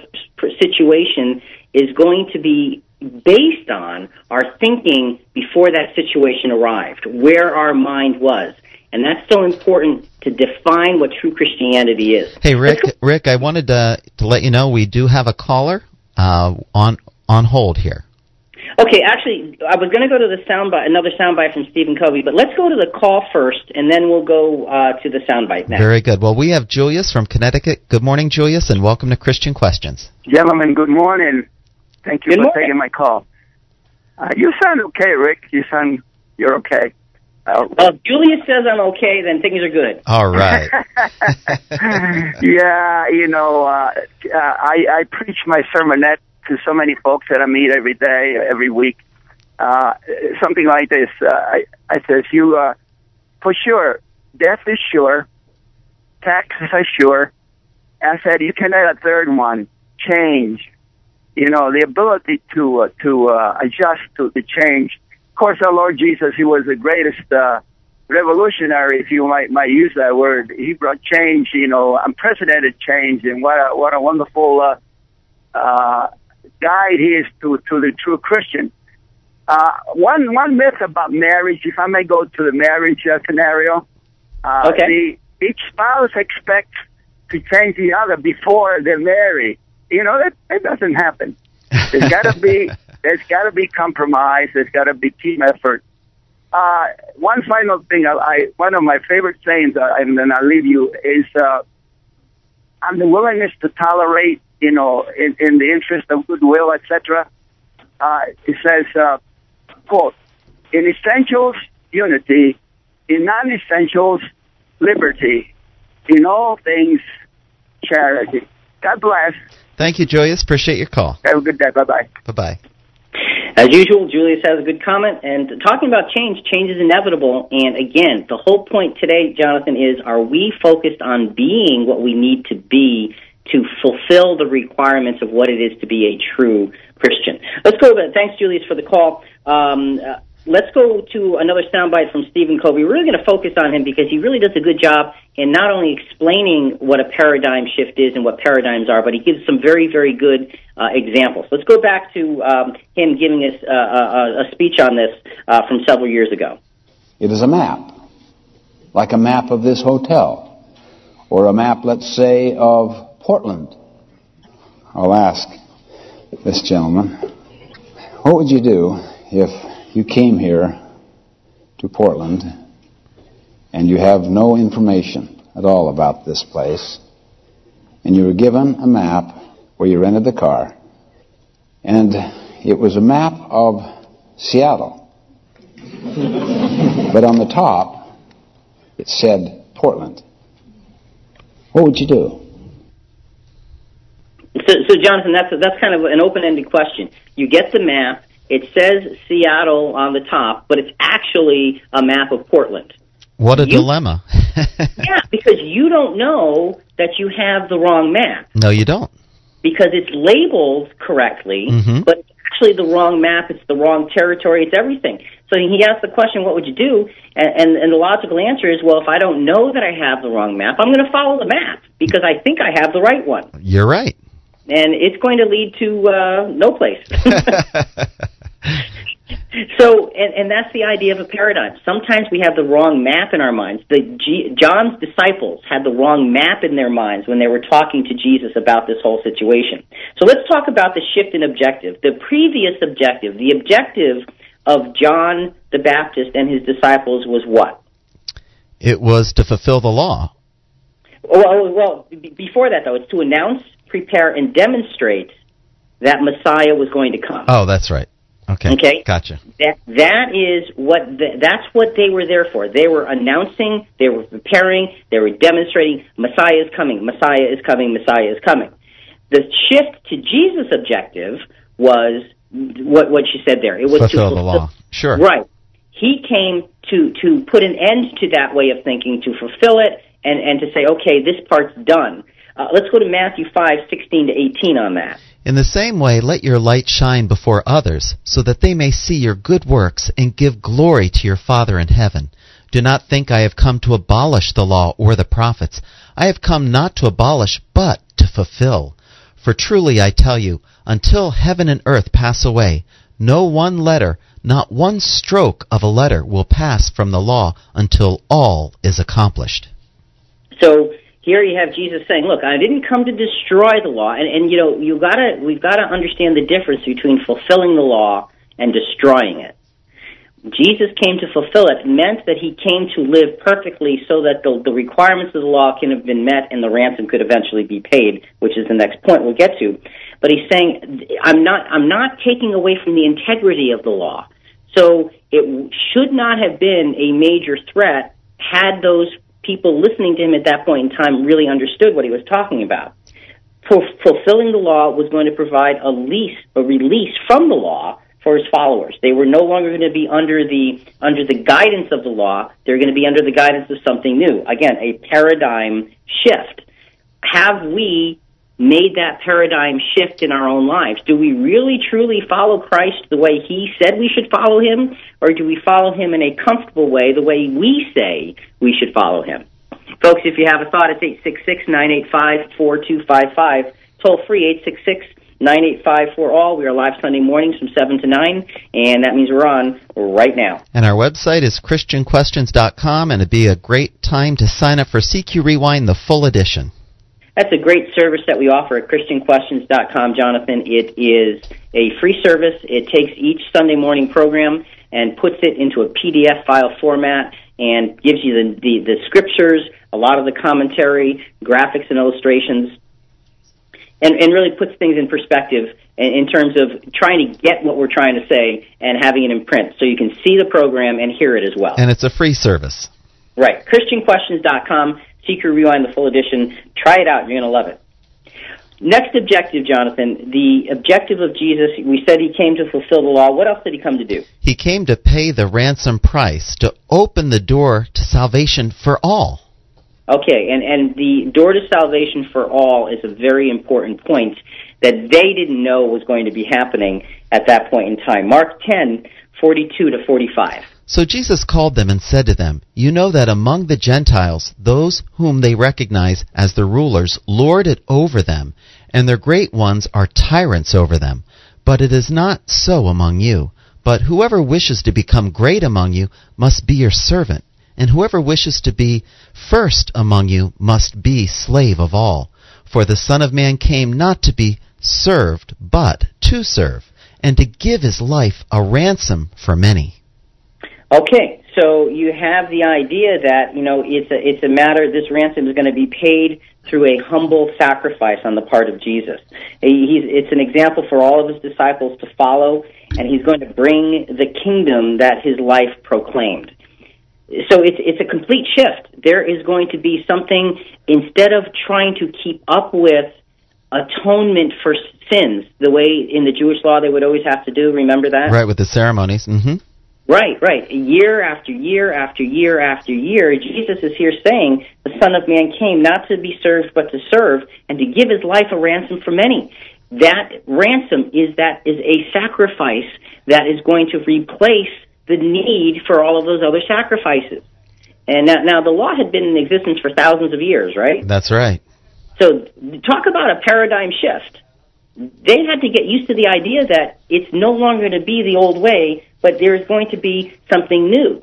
situation is going to be based on our thinking before that situation arrived, where our mind was. And that's so important to define what true Christianity is. Hey, Rick, Rick, I wanted to, to let you know we do have a caller uh, on on hold here. Okay, actually, I was going to go to the soundbite, another soundbite from Stephen Covey, but let's go to the call first, and then we'll go uh, to the soundbite next. Very good. Well, we have Julius from Connecticut. Good morning, Julius, and welcome to Christian Questions. Gentlemen, good morning. Thank you Good for morning. taking my call. Uh, you sound okay, Rick. You sound you're okay. Uh, Well, if Julius says I'm okay, then things are good. All right. (laughs) yeah, you know, uh, uh, I, I preach my sermonette to so many folks that I meet every day, every week. Uh, something like this. Uh, I, I says, you, uh, for sure, death is sure, taxes are sure. I said, you can add a third one, change. You know, the ability to, uh, to, uh, adjust to the change. Of course, our Lord Jesus, He was the greatest, uh, revolutionary, if you might might use that word. He brought change, you know, unprecedented change, and what a what a wonderful uh, uh, guide he is to to the true Christian. Uh, one one myth about marriage, if I may go to the marriage uh, scenario, uh, Okay. the, each spouse expects to change the other before they marry. You know that that doesn't happen. There's got to be (laughs) there's got to be compromise. There's got to be team effort. Uh, one final thing, I, I one of my favorite sayings, uh, and then I'll leave you, is uh, on the willingness to tolerate, you know, in, in the interest of goodwill, etc. Uh, it says, uh, quote, in essentials, unity, in non-essentials, liberty, in all things, charity. God bless. Thank you, Julius. Appreciate your call. Have a good day. Bye-bye. Bye bye. As usual, Julius has a good comment. And talking about change, change is inevitable. And again, the whole point today, Jonathan, is are we focused on being what we need to be to fulfill the requirements of what it is to be a true Christian? Let's go. Thanks, Julius, for the call. Um, uh, let's go to another soundbite from Stephen Covey. We're really going to focus on him because he really does a good job in not only explaining what a paradigm shift is and what paradigms are, but he gives some very, very good uh, examples. Let's go back to um, him giving us uh, a, a speech on this uh, from several years ago. It is a map, like a map of this hotel, or a map, let's say, of Portland. I'll ask this gentleman, what would you do if you came here to Portland and you have no information at all about this place, and you were given a map where you rented the car, and it was a map of Seattle. (laughs) but on the top, it said Portland. What would you do? So, so Jonathan, that's that's kind of an open-ended question. You get the map. It says Seattle on the top, but it's actually a map of Portland. What a You- dilemma. (laughs) Yeah, because you don't know that you have the wrong map no, you don't. because it's labeled correctly, Mhm. but it's actually the wrong map. It's the wrong territory. It's everything. So he asked the question, "What would you do?" And, and, and the logical answer is, "Well, if I don't know that I have the wrong map, I'm going to follow the map because I think I have the right one." You're right. And it's going to lead to uh, no place. (laughs) so, and, and that's the idea of a paradigm. Sometimes we have the wrong map in our minds. The G- John's disciples had the wrong map in their minds when they were talking to Jesus about this whole situation. So let's talk about the shift in objective. The previous objective, the objective of John the Baptist and his disciples was what? it was to fulfill the law. Well, well, before that though, it's to announce, prepare, and demonstrate that Messiah was going to come. Oh, that's right. Okay. Okay. Gotcha. That that is what the, that's what they were there for. They were announcing, they were preparing, they were demonstrating Messiah is coming, Messiah is coming, Messiah is coming. The shift to Jesus' objective was what what she said there. It was Fulfill to the law. Sure. Right. He came to to put an end to that way of thinking, to fulfill it, and and to say, okay, this part's done. Uh, let's go to Matthew five sixteen to eighteen on that. In the same way, let your light shine before others, so that they may see your good works and give glory to your Father in heaven. Do not think I have come to abolish the law or the prophets. I have come not to abolish, but to fulfill. For truly I tell you, until heaven and earth pass away, no one letter, not one stroke of a letter will pass from the law until all is accomplished. So here you have Jesus saying, "Look, I didn't come to destroy the law." And and you know, you got to we've got to understand the difference between fulfilling the law and destroying it. Jesus came to fulfill it meant that he came to live perfectly so that the, the requirements of the law can have been met and the ransom could eventually be paid, which is the next point we'll get to. But he's saying, I'm not, I'm not taking away from the integrity of the law. So it should not have been a major threat had those people listening to him at that point in time really understood what he was talking about. Ful- fulfilling the law was going to provide a lease, a release from the law for his followers. They were no longer going to be under the under the guidance of the law. They're going to be under the guidance of something new. Again, a paradigm shift. Have we made that paradigm shift in our own lives? Do we really truly follow Christ the way he said we should follow him or do we follow him in a comfortable way the way we say we should follow him? Folks, if you have a thought, it's 866-985-4255. Toll free, 866 985 for all. We are live Sunday mornings from 7 to 9, and that means we're on right now. And our website is ChristianQuestions.com, and it'd be a great time to sign up for CQ Rewind, the full edition. That's a great service that we offer at ChristianQuestions.com, Jonathan. It is a free service. It takes each Sunday morning program and puts it into a PDF file format and gives you the, the, the scriptures, a lot of the commentary, graphics and illustrations, and, and really puts things in perspective in, in terms of trying to get what we're trying to say and having it in print so you can see the program and hear it as well. And it's a free service. Right. ChristianQuestions.com, CQ Rewind, the full edition. Try it out. You're going to love it. Next objective, Jonathan. The objective of Jesus, we said he came to fulfill the law. What else did he come to do? He came to pay the ransom price, to open the door to salvation for all. Okay, and, and the door to salvation for all is a very important point that they didn't know was going to be happening at that point in time. Mark 10, 42 to 45. So Jesus called them and said to them, You know that among the Gentiles, those whom they recognize as their rulers lord it over them, and their great ones are tyrants over them. But it is not so among you. But whoever wishes to become great among you must be your servant, and whoever wishes to be first among you must be slave of all. For the Son of Man came not to be served, but to serve, and to give his life a ransom for many. Okay, So you have the idea that you know it's a it's a matter. This ransom is going to be paid through a humble sacrifice on the part of Jesus. He's, it's an example for all of his disciples to follow, and he's going to bring the kingdom that his life proclaimed. So it's it's a complete shift. There is going to be something instead of trying to keep up with atonement for sins, the way in the Jewish law they would always have to do. Remember that? Right, with the ceremonies. Mm-hmm. Right, right. Year after year after year after year, Jesus is here saying, The Son of Man came not to be served, but to serve, and to give his life a ransom for many. That ransom is that is a sacrifice that is going to replace the need for all of those other sacrifices. And now, now the law had been in existence for thousands of years, right? That's right. So talk about a paradigm shift. They had to get used to the idea that it's no longer going to be the old way, but there's going to be something new.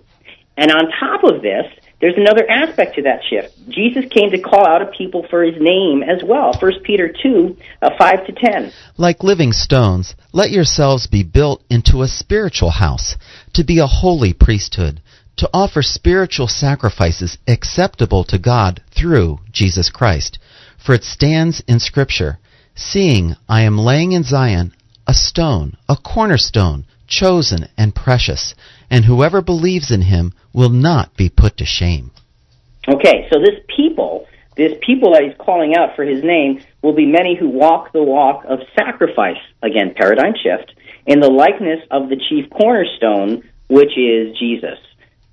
And on top of this, there's another aspect to that shift. Jesus came to call out a people for his name as well. 1 Peter 2, uh, 5 to 10. Like living stones, let yourselves be built into a spiritual house, to be a holy priesthood, to offer spiritual sacrifices acceptable to God through Jesus Christ. For it stands in Scripture, Seeing I am laying in Zion a stone, a cornerstone, chosen and precious, and whoever believes in him will not be put to shame. Okay, so this people, this people that he's calling out for his name, will be many who walk the walk of sacrifice, again, paradigm shift, in the likeness of the chief cornerstone, which is Jesus.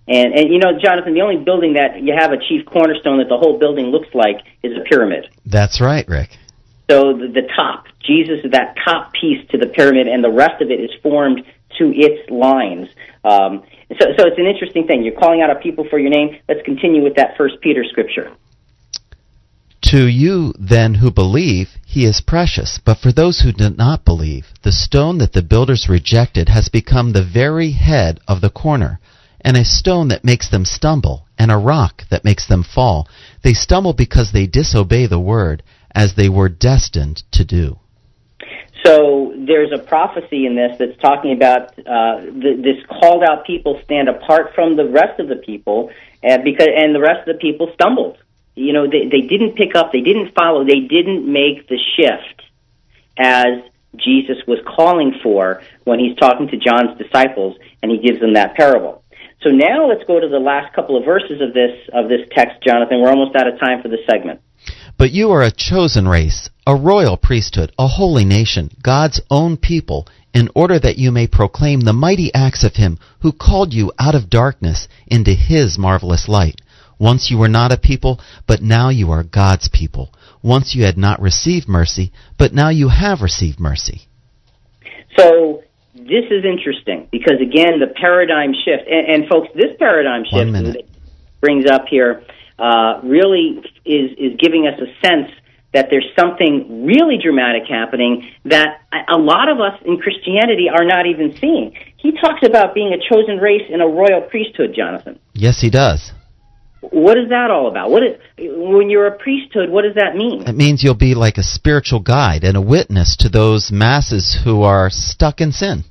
And, and you know, Jonathan, the only building that you have a chief cornerstone that the whole building looks like is a pyramid. That's right, Rick. So the, top, Jesus is that top piece to the pyramid, and the rest of it is formed to its lines. Um, so, so it's an interesting thing. You're calling out a people for your name. Let's continue with that First Peter scripture. To you, then, who believe, he is precious. But for those who do not believe, the stone that the builders rejected has become the very head of the corner, and a stone that makes them stumble, and a rock that makes them fall. They stumble because they disobey the word, as they were destined to do. So there's a prophecy in this that's talking about uh, th- this called out people stand apart from the rest of the people, and because and the rest of the people stumbled. You know, they they didn't pick up, they didn't follow, they didn't make the shift as Jesus was calling for when he's talking to John's disciples, and he gives them that parable. So now let's go to the last couple of verses of this of this text, Jonathan. We're almost out of time for this segment. But you are a chosen race, a royal priesthood, a holy nation, God's own people, in order that you may proclaim the mighty acts of him who called you out of darkness into his marvelous light. Once you were not a people, but now you are God's people. Once you had not received mercy, but now you have received mercy. So this is interesting because again, the paradigm shift, and, and folks, this paradigm shift brings up here uh, really is is giving us a sense that there's something really dramatic happening that a lot of us in Christianity are not even seeing. He talks about being a chosen race in a royal priesthood, Jonathan. Yes, he does. What is that all about? What is, when you're a priesthood, what does that mean? It means you'll be like a spiritual guide and a witness to those masses who are stuck in sin.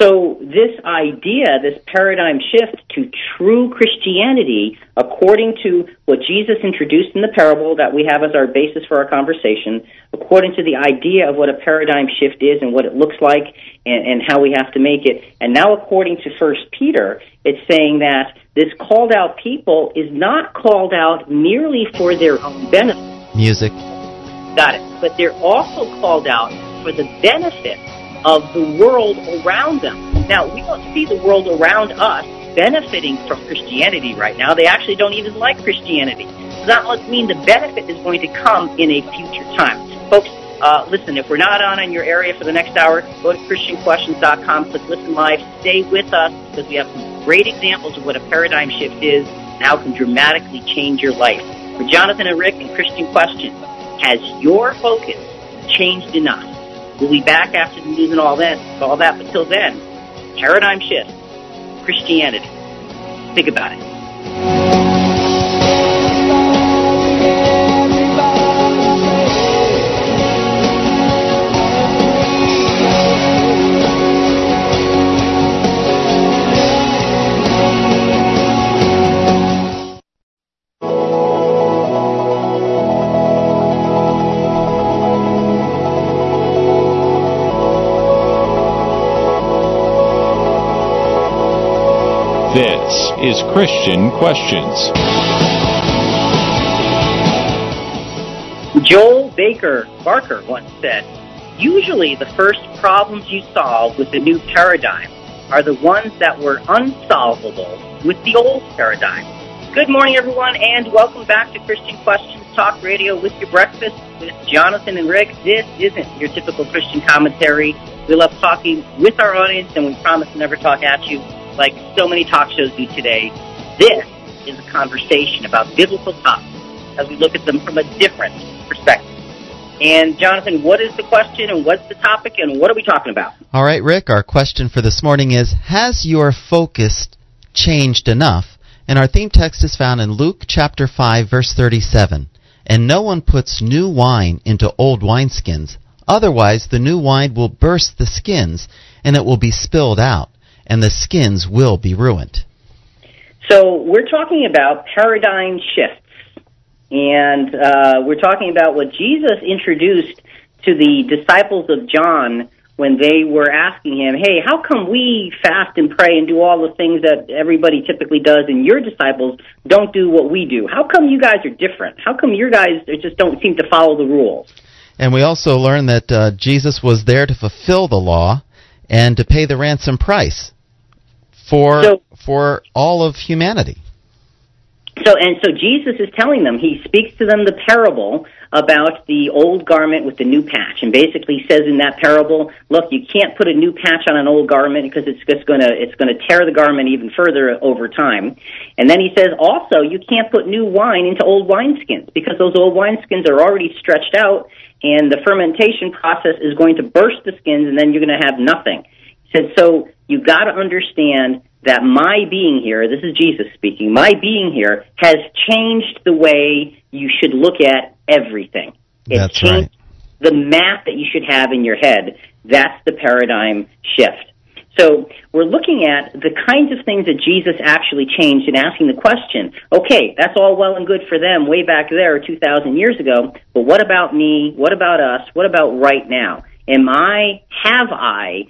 So this idea, this paradigm shift to true Christianity, according to what Jesus introduced in the parable that we have as our basis for our conversation, according to the idea of what a paradigm shift is and what it looks like and, and how we have to make it, and now according to First Peter, it's saying that this called out people is not called out merely for their own benefit. Music. Got it. But they're also called out for the benefit of the world around them. Now, we don't see the world around us benefiting from Christianity right now. They actually don't even like Christianity. So that must mean the benefit is going to come in a future time. Folks, uh, listen, if we're not on in your area for the next hour, go to ChristianQuestions.com, click Listen Live, stay with us because we have some great examples of what a paradigm shift is and how it can dramatically change your life. For Jonathan and Rick and Christian Questions, has your focus changed enough? We'll be back after the news and all that, all that. But till then, paradigm shift, Christianity. Think about it. Is Christian Questions. Joel Baker Barker once said, Usually the first problems you solve with the new paradigm are the ones that were unsolvable with the old paradigm. Good morning, everyone, and welcome back to Christian Questions Talk Radio with your breakfast with Jonathan and Rick. This isn't your typical Christian commentary. We love talking with our audience, and we promise to never talk at you like so many talk shows do today. This is a conversation about biblical topics as we look at them from a different perspective. And Jonathan, what is the question and what's the topic and what are we talking about? All right, Rick, our question for this morning is Has your focus changed enough? And our theme text is found in Luke chapter 5, verse 37. And no one puts new wine into old wineskins. Otherwise, the new wine will burst the skins, and it will be spilled out, and the skins will be ruined. So, we're talking about paradigm shifts. And uh, we're talking about what Jesus introduced to the disciples of John when they were asking him, Hey, how come we fast and pray and do all the things that everybody typically does, and your disciples don't do what we do? How come you guys are different? How come your guys just don't seem to follow the rules? And we also learn that uh, Jesus was there to fulfill the law and to pay the ransom price for So- for all of humanity. So, and so Jesus is telling them, he speaks to them the parable about the old garment with the new patch, and basically says in that parable, look, you can't put a new patch on an old garment because it's just gonna, it's gonna tear the garment even further over time. And then he says also, you can't put new wine into old wineskins because those old wineskins are already stretched out, and the fermentation process is going to burst the skins, and then you're gonna have nothing. Said, so you got to understand that my being here, this is Jesus speaking, my being here has changed the way you should look at everything. It's That's changed the map that you should have in your head. That's the paradigm shift. So we're looking at the kinds of things that Jesus actually changed and asking the question, okay, that's all well and good for them way back there 2,000 years ago, but what about me? What about us? What about right now? Am I, have I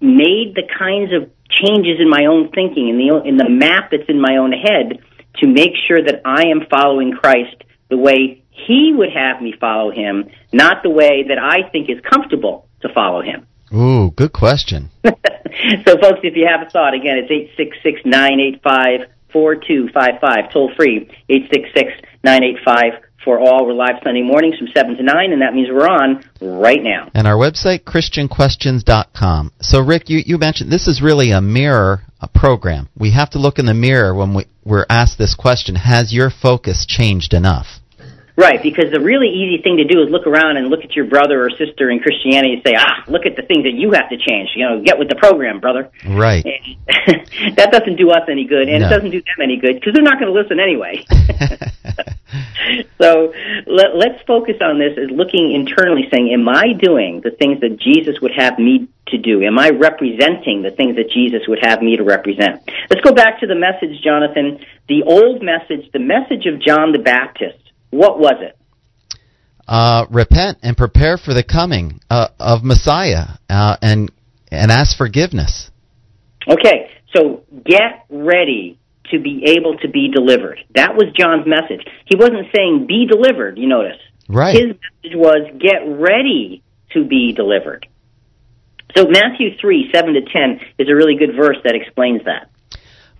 made the kinds of changes in my own thinking, in the, in the map that's in my own head, to make sure that I am following Christ the way He would have me follow Him, not the way that I think is comfortable to follow Him. Ooh, good question. (laughs) so, folks, if you have a thought, again, it's eight six six nine eight five four two five five. Toll free eight six six nine eight five for all. We're live Sunday mornings from seven to nine, and that means we're on right now. And our website, ChristianQuestions.com. So, Rick, you, you mentioned this is really a mirror a program. We have to look in the mirror when we, we're asked this question Has your focus changed enough? Right, because the really easy thing to do is look around and look at your brother or sister in Christianity and say, ah, look at the things that you have to change. You know, get with the program, brother. Right. (laughs) That doesn't do us any good, and No. it doesn't do them any good because they're not going to listen anyway. (laughs) (laughs) so let, let's focus on this as looking internally, saying, Am I doing the things that Jesus would have me to do? Am I representing the things that Jesus would have me to represent? Let's go back to the message, Jonathan. The old message, the message of John the Baptist. What was it? uh, repent and prepare for the coming uh, of Messiah uh, and, and ask forgiveness. Okay, so get ready to be able to be delivered. That was John's message. He wasn't saying be delivered, you notice. Right. His message was get ready to be delivered. So Matthew 3, 7 to 10 is a really good verse that explains that.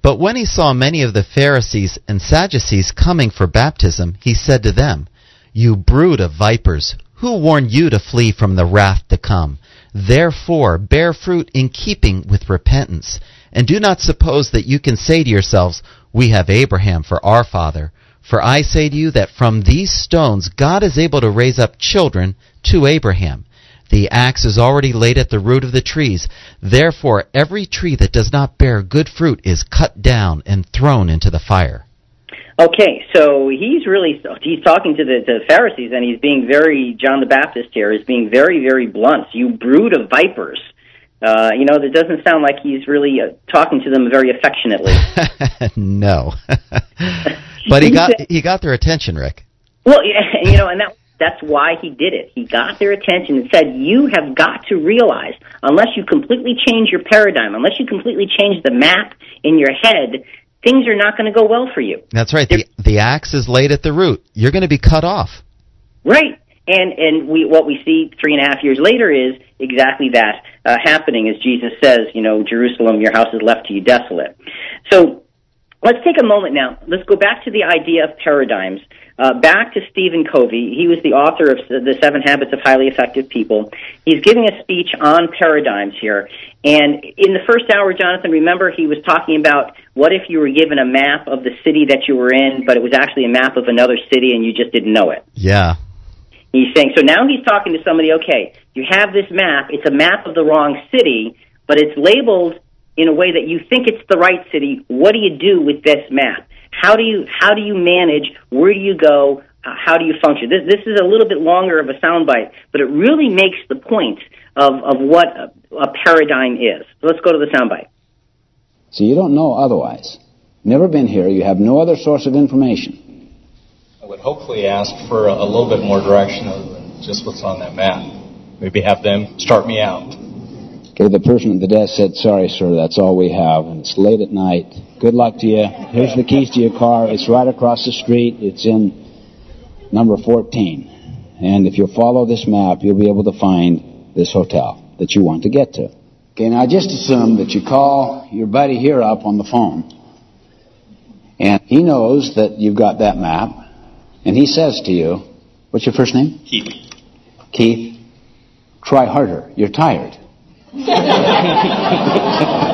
But when he saw many of the Pharisees and Sadducees coming for baptism, he said to them, You brood of vipers, who warned you to flee from the wrath to come? Therefore, bear fruit in keeping with repentance. And do not suppose that you can say to yourselves, We have Abraham for our father. For I say to you that from these stones God is able to raise up children to Abraham. The axe is already laid at the root of the trees. Therefore, every tree that does not bear good fruit is cut down and thrown into the fire. Okay, so he's really he's talking to the, to the Pharisees, and he's being very John the Baptist here is being very very blunt. You brood of vipers. Uh, you know, that doesn't sound like he's really uh, talking to them very affectionately. (laughs) no. (laughs) but he got (laughs) he got their attention, Rick. Well, yeah, you know, and that that's why he did it. He got their attention and said, "You have got to realize, unless you completely change your paradigm, unless you completely change the map in your head, things are not going to go well for you. That's right. The, the axe is laid at the root. You're going to be cut off. Right. And and we what we see three and a half years later is exactly that uh, happening as Jesus says, you know, Jerusalem, your house is left to you desolate. So let's take a moment now. Let's go back to the idea of paradigms. Uh, back to Stephen Covey. He was the author of The Seven Habits of Highly Effective People. He's giving a speech on paradigms here. And in the first hour, Jonathan, remember he was talking about what if you were given a map of the city that you were in, but it was actually a map of another city and you just didn't know it? Yeah. He's saying, so now he's talking to somebody, okay, you have this map, it's a map of the wrong city, but it's labeled in a way that you think it's the right city. What do you do with this map? How do you how do you manage? Where do you go? Uh, how do you function? This, this is a little bit longer of a soundbite, but it really makes the point of, of what a, a paradigm is. So let's go to the soundbite. So you don't know otherwise. Never been here. You have no other source of information. I would hopefully ask for a, a little bit more direction other than just what's on that map. Maybe have them start me out. Okay, the person at the desk said, sorry, sir, that's all we have. And it's late at night. Good luck to you. Here's the keys to your car. It's right across the street. It's in number 14. And if you follow this map, you'll be able to find this hotel that you want to get to. Okay, now just assume that you call your buddy here up on the phone. And he knows that you've got that map. And he says to you, what's your first name? Keith. Keith, try harder. You're tired. (laughs)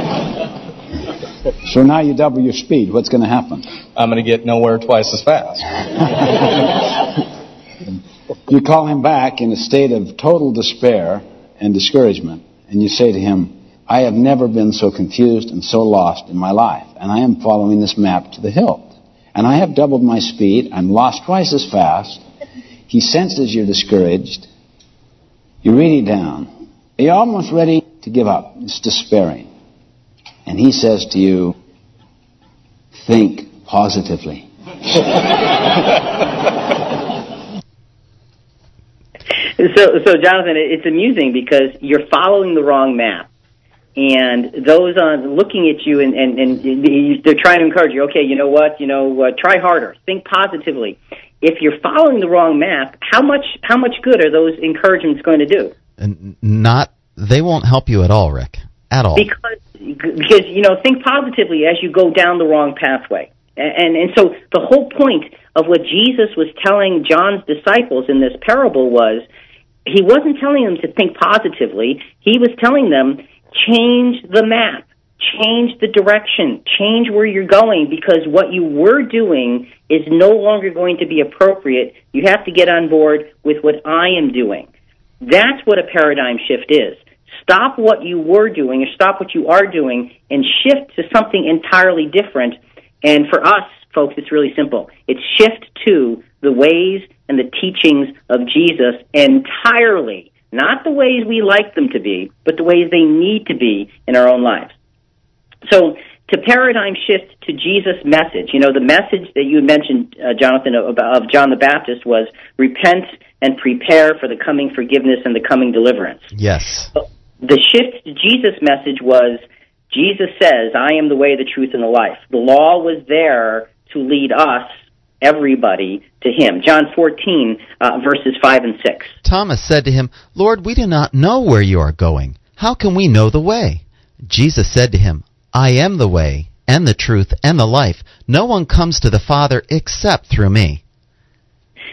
so now you double your speed. What's going to happen? I'm going to get nowhere twice as fast. (laughs) you call him back in a state of total despair and discouragement, and you say to him, I have never been so confused and so lost in my life, and I am following this map to the hilt. And I have doubled my speed. I'm lost twice as fast. He senses you're discouraged. You're it down. You're almost ready to give up. It's despairing. And he says to you, think positively. So, so Jonathan, it's amusing because you're following the wrong map, and those on looking at you and, and, and they're trying to encourage you. Okay, you know what? You know, uh, try harder. Think positively. If you're following the wrong map, how much how much good are those encouragements going to do? And not they won't help you at all, Rick. At all. Because because you know, think positively as you go down the wrong pathway. And and so the whole point of what Jesus was telling John's disciples in this parable was he wasn't telling them to think positively. He was telling them change the map, change the direction, change where you're going because what you were doing is no longer going to be appropriate. You have to get on board with what I am doing. That's what a paradigm shift is. Stop what you were doing or stop what you are doing and shift to something entirely different. And for us, folks, it's really simple. It's shift to the ways and the teachings of Jesus entirely, not the ways we like them to be, but the ways they need to be in our own lives. So, to paradigm shift to Jesus' message, you know, the message that you mentioned, uh, Jonathan, of, of John the Baptist was repent and prepare for the coming forgiveness and the coming deliverance. Yes. The shift to Jesus' message was Jesus says, I am the way, the truth, and the life. The law was there to lead us, everybody, to Him. John 14, uh, verses 5 and 6. Thomas said to him, Lord, we do not know where you are going. How can we know the way? Jesus said to him, I am the way, and the truth, and the life. No one comes to the Father except through me.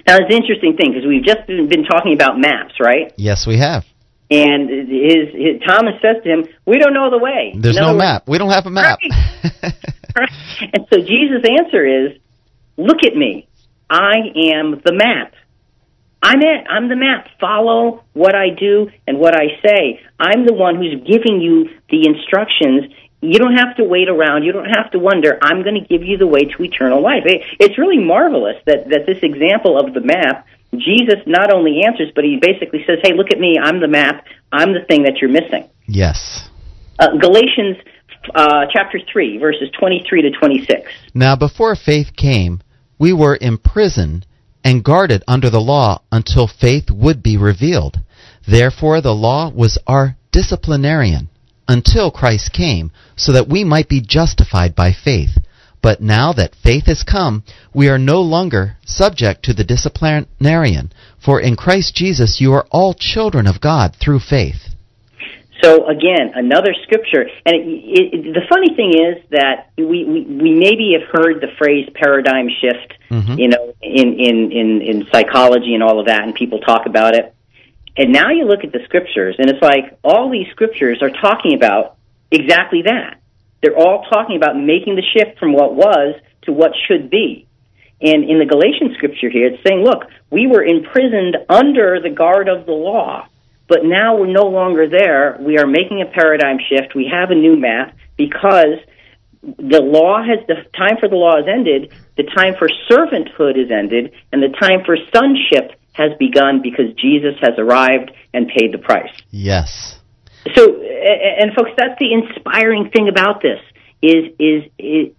Now, it's an interesting thing because we've just been talking about maps, right? Yes, we have. And his, his Thomas says to him, "We don't know the way. There's no map. We don't have a map." Right. right. And so Jesus' answer is, "Look at me. I am the map. I'm it. I'm the map. Follow what I do and what I say. I'm the one who's giving you the instructions." You don't have to wait around. You don't have to wonder. I'm going to give you the way to eternal life. It, it's really marvelous that, that this example of the map Jesus not only answers, but he basically says, "Hey, look at me. I'm the map. I'm the thing that you're missing." Yes. Uh, Galatians uh, chapter three, verses twenty-three to twenty-six. Now, before faith came, we were imprisoned and guarded under the law until faith would be revealed. Therefore, the law was our disciplinarian until Christ came, so that we might be justified by faith. But now that faith has come, we are no longer subject to the disciplinarian, for in Christ Jesus you are all children of God through faith. So again, another scripture, and it, it, the funny thing is that we, we, we maybe have heard the phrase paradigm shift, Mhm. you know, in, in, in, in psychology and all of that, and people talk about it. And now you look at the scriptures, and it's like all these scriptures are talking about exactly that. They're all talking about making the shift from what was to what should be. And in the Galatian scripture here, it's saying, look, we were imprisoned under the guard of the law, but now we're no longer there. We are making a paradigm shift. We have a new map because the law has, the time for the law has ended, the time for servanthood is ended, and the time for sonship has begun because Jesus has arrived and paid the price. Yes. So, and folks, that's the inspiring thing about this is is, is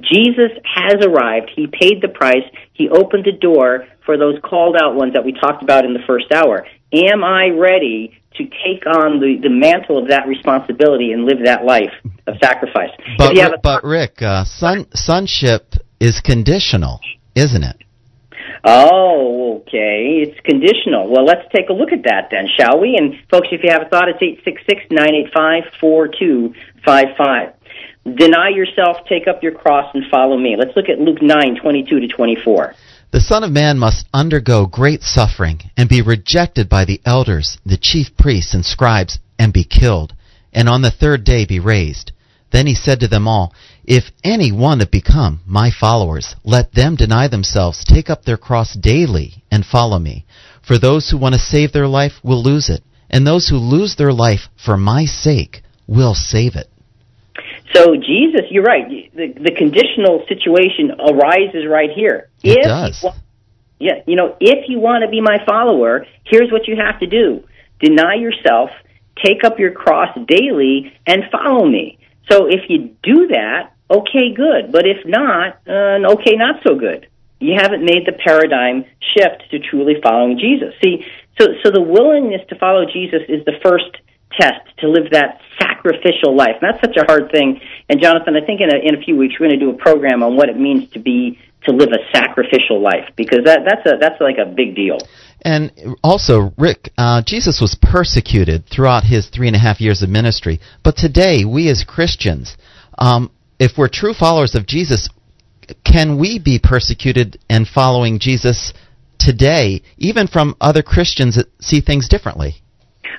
Jesus has arrived. He paid the price. He opened the door for those called out ones that we talked about in the first hour. Am I ready to take on the, the mantle of that responsibility and live that life of sacrifice? But, a, but Rick, uh, son, sonship is conditional, isn't it? Oh, okay. It's conditional. Well, let's take a look at that then, shall we? And folks, if you have a thought, it's eight six six nine eight five four two five five. Deny yourself, take up your cross, and follow me. Let's look at Luke nine twenty two to twenty four. The Son of Man must undergo great suffering and be rejected by the elders, the chief priests, and scribes, and be killed, and on the third day be raised. Then he said to them all, If any want to become my followers, let them deny themselves, take up their cross daily, and follow me. For those who want to save their life will lose it, and those who lose their life for my sake will save it. So Jesus, you're right. The, the conditional situation arises right here. It if does. You wa- yeah, you know, if you want to be my follower, here's what you have to do: deny yourself, take up your cross daily, and follow me. So if you do that, okay, good. But if not, uh, okay, not so good. You haven't made the paradigm shift to truly following Jesus. See, so so the willingness to follow Jesus is the first test to live that sacrificial life. And that's such a hard thing. And Jonathan, I think in a, in a few weeks we're going to do a program on what it means to be to live a sacrificial life because that that's a that's like a big deal. And also, Rick, uh, Jesus was persecuted throughout his three and a half years of ministry. But today, we as Christians, um, if we're true followers of Jesus, can we be persecuted and following Jesus today, even from other Christians that see things differently?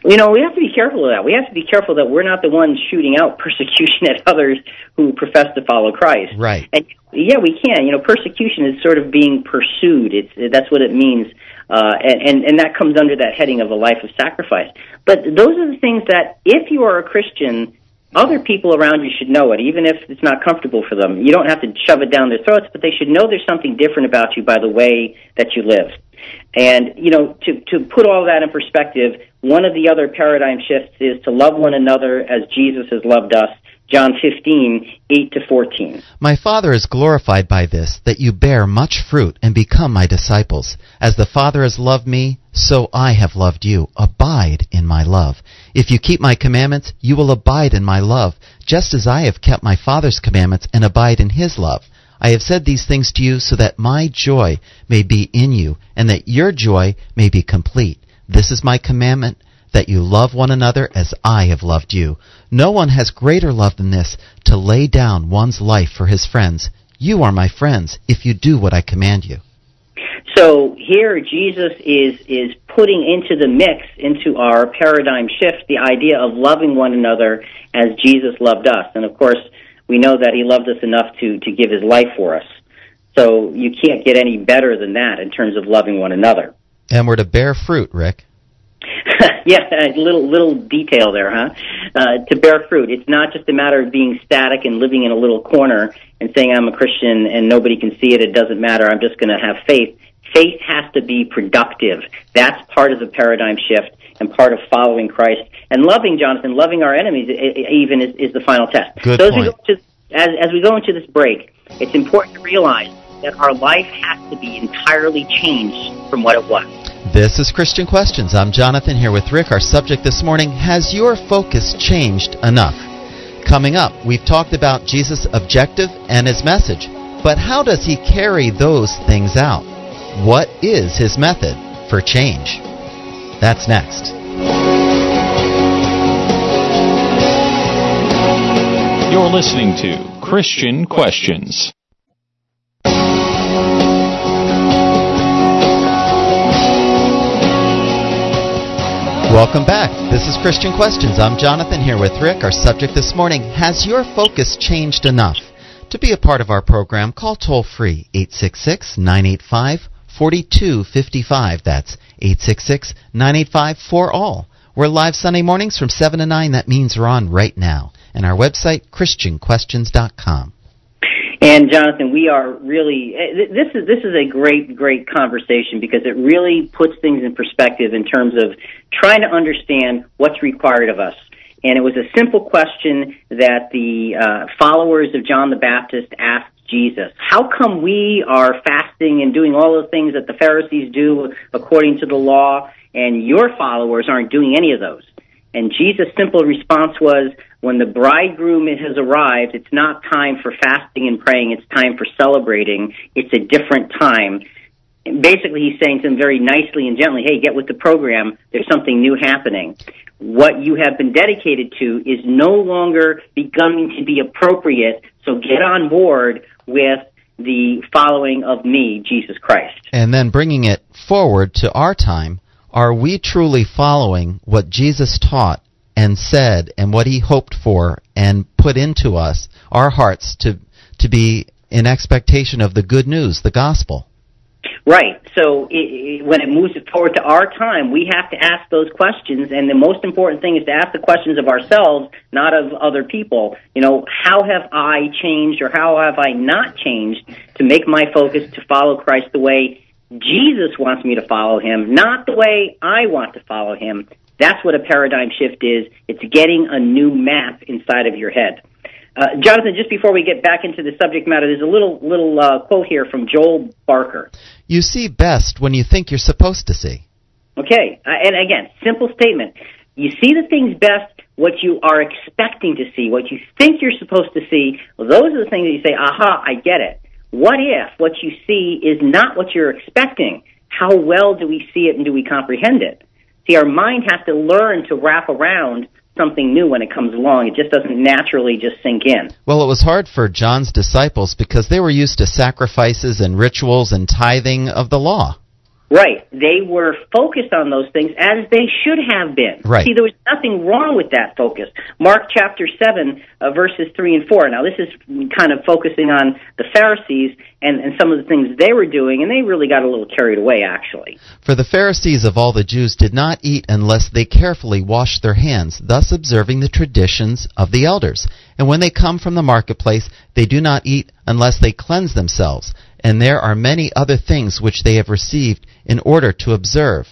You know, we have to be careful of that. We have to be careful that we're not the ones shooting out (laughs) persecution at others who profess to follow Christ. Right. And yeah, we can. You know, persecution is sort of being pursued. It's that's what it means, uh, and, and and that comes under that heading of a life of sacrifice. But those are the things that, if you are a Christian, other people around you should know it, even if it's not comfortable for them. You don't have to shove it down their throats, but they should know there's something different about you by the way that you live. And you know, to to put all that in perspective, one of the other paradigm shifts is to love one another as Jesus has loved us. John 15, 8 to 14. My Father is glorified by this, that you bear much fruit and become my disciples. As the Father has loved me, so I have loved you. Abide in my love. If you keep my commandments, you will abide in my love, just as I have kept my Father's commandments and abide in his love. I have said these things to you so that my joy may be in you, and that your joy may be complete. This is my commandment, that you love one another as I have loved you. No one has greater love than this, to lay down one's life for his friends. You are my friends, if you do what I command you. So here Jesus is is putting into the mix into our paradigm shift the idea of loving one another as Jesus loved us. And of course, we know that he loved us enough to to give his life for us. So you can't get any better than that in terms of loving one another. And we're to bear fruit, Rick. (laughs) yeah, a little little detail there, huh? Uh, to bear fruit, it's not just a matter of being static and living in a little corner and saying I'm a Christian and nobody can see it. It doesn't matter. I'm just going to have faith. Faith has to be productive. That's part of the paradigm shift and part of following Christ and loving Jonathan, loving our enemies. Even is, is the final test. Good so as we point. go to as, as we go into this break, it's important to realize that our life has to be entirely changed from what it was. This is Christian Questions. I'm Jonathan here with Rick. Our subject this morning Has your focus changed enough? Coming up, we've talked about Jesus' objective and his message, but how does he carry those things out? What is his method for change? That's next. You're listening to Christian Questions. Welcome back. This is Christian Questions. I'm Jonathan here with Rick. Our subject this morning Has your focus changed enough? To be a part of our program, call toll free 866 985 4255. That's 866 985 for all. We're live Sunday mornings from 7 to 9. That means we're on right now. And our website, ChristianQuestions.com. And Jonathan, we are really eh, this is this is a great great conversation because it really puts things in perspective in terms of trying to understand what's required of us. And it was a simple question that the uh, followers of John the Baptist asked Jesus. How come we are fasting and doing all the things that the Pharisees do according to the law, and your followers aren't doing any of those? And Jesus' simple response was, when the bridegroom has arrived, it's not time for fasting and praying, it's time for celebrating. It's a different time. Basically, he's saying to them very nicely and gently, hey, get with the program. There's something new happening. What you have been dedicated to is no longer beginning to be appropriate, so get on board with the following of me, Jesus Christ. And then bringing it forward to our time, are we truly following what Jesus taught and said and what he hoped for and put into us, our hearts, to, to be in expectation of the good news, the gospel? Right. So it, it, when it moves forward to our time, we have to ask those questions, and the most important thing is to ask the questions of ourselves, not of other people. You know, how have I changed, or how have I not changed to make my focus to follow Christ the way Jesus wants me to follow him, not the way I want to follow him. That's what a paradigm shift is. It's getting a new map inside of your head. Uh, Jonathan, just before we get back into the subject matter, there's a little little uh, quote here from Joel Barker. You see best when you think you're supposed to see. Okay, uh, and again, simple statement. You see the things best what you are expecting to see, what you think you're supposed to see. Those are the things that you say, "Aha, I get it." What if what you see is not what you're expecting? How well do we see it and do we comprehend it? See, our mind has to learn to wrap around something new when it comes along. It just doesn't naturally just sink in. Well, it was hard for John's disciples because they were used to sacrifices and rituals and tithing of the law. Right. They were focused on those things as they should have been. Right. See, there was nothing wrong with that focus. Mark chapter 7, uh, verses 3 and 4. Now, this is kind of focusing on the Pharisees and, and some of the things they were doing, and they really got a little carried away, actually. For the Pharisees of all the Jews did not eat unless they carefully washed their hands, thus observing the traditions of the elders. And when they come from the marketplace, they do not eat unless they cleanse themselves and there are many other things which they have received in order to observe,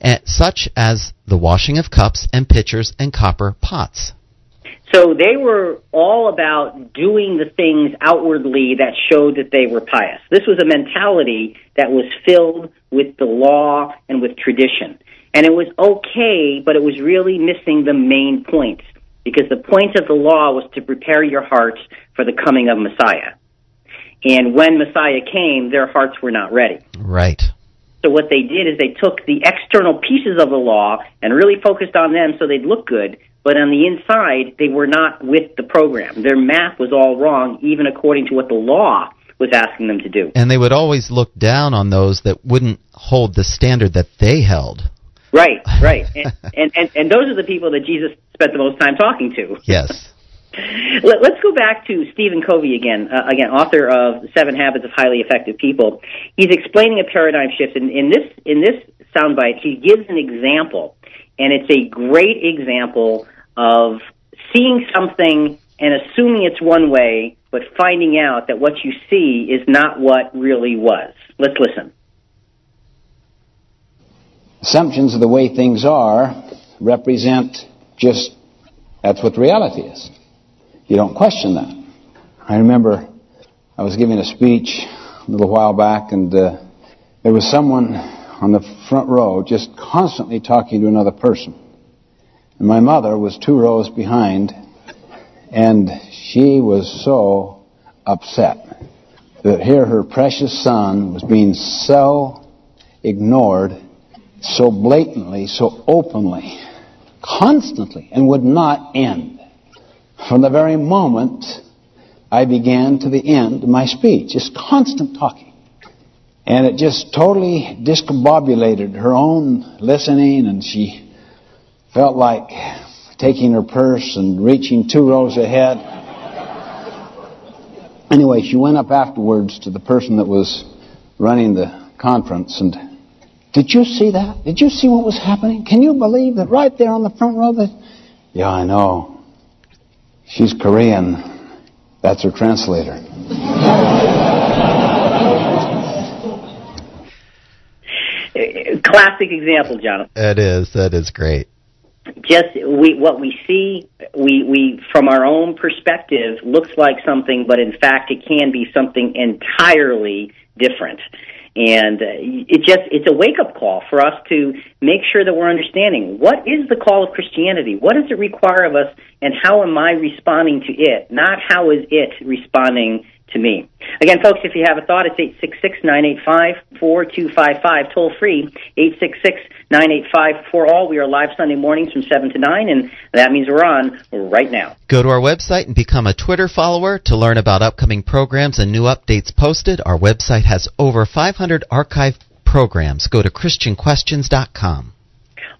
eh, such as the washing of cups and pitchers and copper pots. So they were all about doing the things outwardly that showed that they were pious. This was a mentality that was filled with the law and with tradition. And it was okay, but it was really missing the main point. Because the point of the law was to prepare your hearts for the coming of Messiah. And when Messiah came, their hearts were not ready. Right. So what they did is they took the external pieces of the law and really focused on them so they'd look good, but on the inside they were not with the program. Their math was all wrong, even according to what the law was asking them to do. And they would always look down on those that wouldn't hold the standard that they held. Right, right. (laughs) and, and, and, and those are the people that Jesus spent the most time talking to. Yes. Let, us go back to Stephen Covey again. Uh, again, author of The Seven Habits of Highly Effective People. He's explaining a paradigm shift. And in this in this soundbite, he gives an example, and it's a great example of seeing something and assuming it's one way, but finding out that what you see is not what really was. Let's listen. Assumptions of the way things are represent just that's what reality is. You don't question that. I remember I was giving a speech a little while back, and uh, there was someone on the front row just constantly talking to another person. And my mother was two rows behind, And she was so upset that here her precious son was being so ignored, so blatantly, so openly, constantly, and would not end. From the very moment I began to the end of my speech. It's constant talking. And it just totally discombobulated her own listening, and she felt like taking her purse and reaching two rows ahead. Anyway, she went up afterwards to the person that was running the conference and did you see that? Did you see what was happening? Can you believe that right there on the front row that Yeah, I know. She's Korean. That's her translator. Classic example, Jonathan. That is. That is great. Just we what we see we we from our own perspective looks like something, but in fact it can be something entirely different. And uh, it just it's a wake up call for us to make sure that we're understanding what is the call of Christianity? What does it require of us and how am I responding to it? Not how is it responding to me. Again, folks, if you have a thought, it's 866-985-4255, toll free, 866-985-4all. We are live Sunday mornings from 7 to 9, and that means we're on right now. Go to our website and become a Twitter follower to learn about upcoming programs and new updates posted. Our website has over 500 archived programs. Go to ChristianQuestions.com.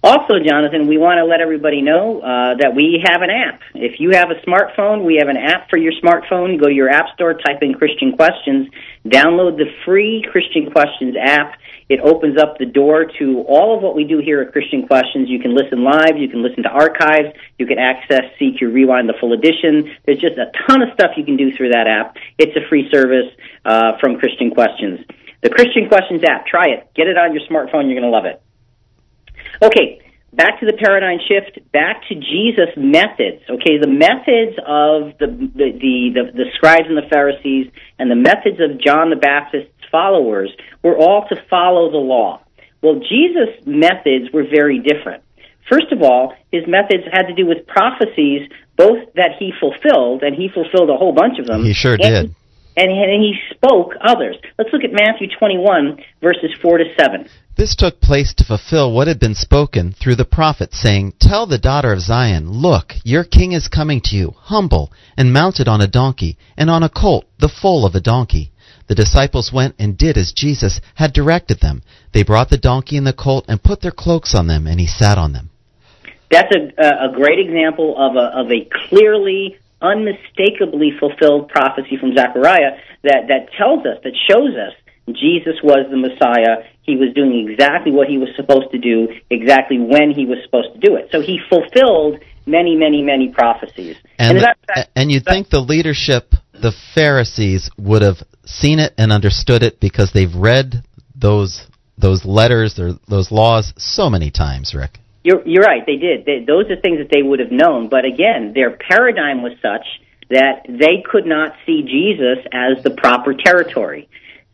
Also, Jonathan, we want to let everybody know uh, that we have an app. If you have a smartphone, we have an app for your smartphone. Go to your app store, type in Christian Questions, download the free Christian Questions app. It opens up the door to all of what we do here at Christian Questions. You can listen live, you can listen to archives, you can access CQ Rewind, the full edition. There's just a ton of stuff you can do through that app. It's a free service uh, from Christian Questions. The Christian Questions app, try it. Get it on your smartphone, you're going to love it. Okay, back to the paradigm shift, back to Jesus' methods. Okay, the methods of the the, the, the, the scribes and the Pharisees and the methods of John the Baptist's followers were all to follow the law. Well, Jesus' methods were very different. First of all, his methods had to do with prophecies, both that he fulfilled, and he fulfilled a whole bunch of them. He sure did. And, he spoke others. Let's look at Matthew 21, verses 4 to 7. This took place to fulfill what had been spoken through the prophet, saying, Tell the daughter of Zion, Look, your king is coming to you, humble, and mounted on a donkey, and on a colt, the foal of a donkey. The disciples went and did as Jesus had directed them. They brought the donkey and the colt and put their cloaks on them, and he sat on them. That's a, a great example of a, of a clearly, unmistakably fulfilled prophecy from Zechariah that, that tells us, that shows us Jesus was the Messiah. He was doing exactly what he was supposed to do, exactly when he was supposed to do it. So he fulfilled many, many, many prophecies. And, and, that, and you'd think the leadership, the Pharisees, would have seen it and understood it because they've read those those letters or those laws so many times, Rick. You're, you're right. They did. Those are things that they would have known. But again, their paradigm was such that they could not see Jesus as the proper territory.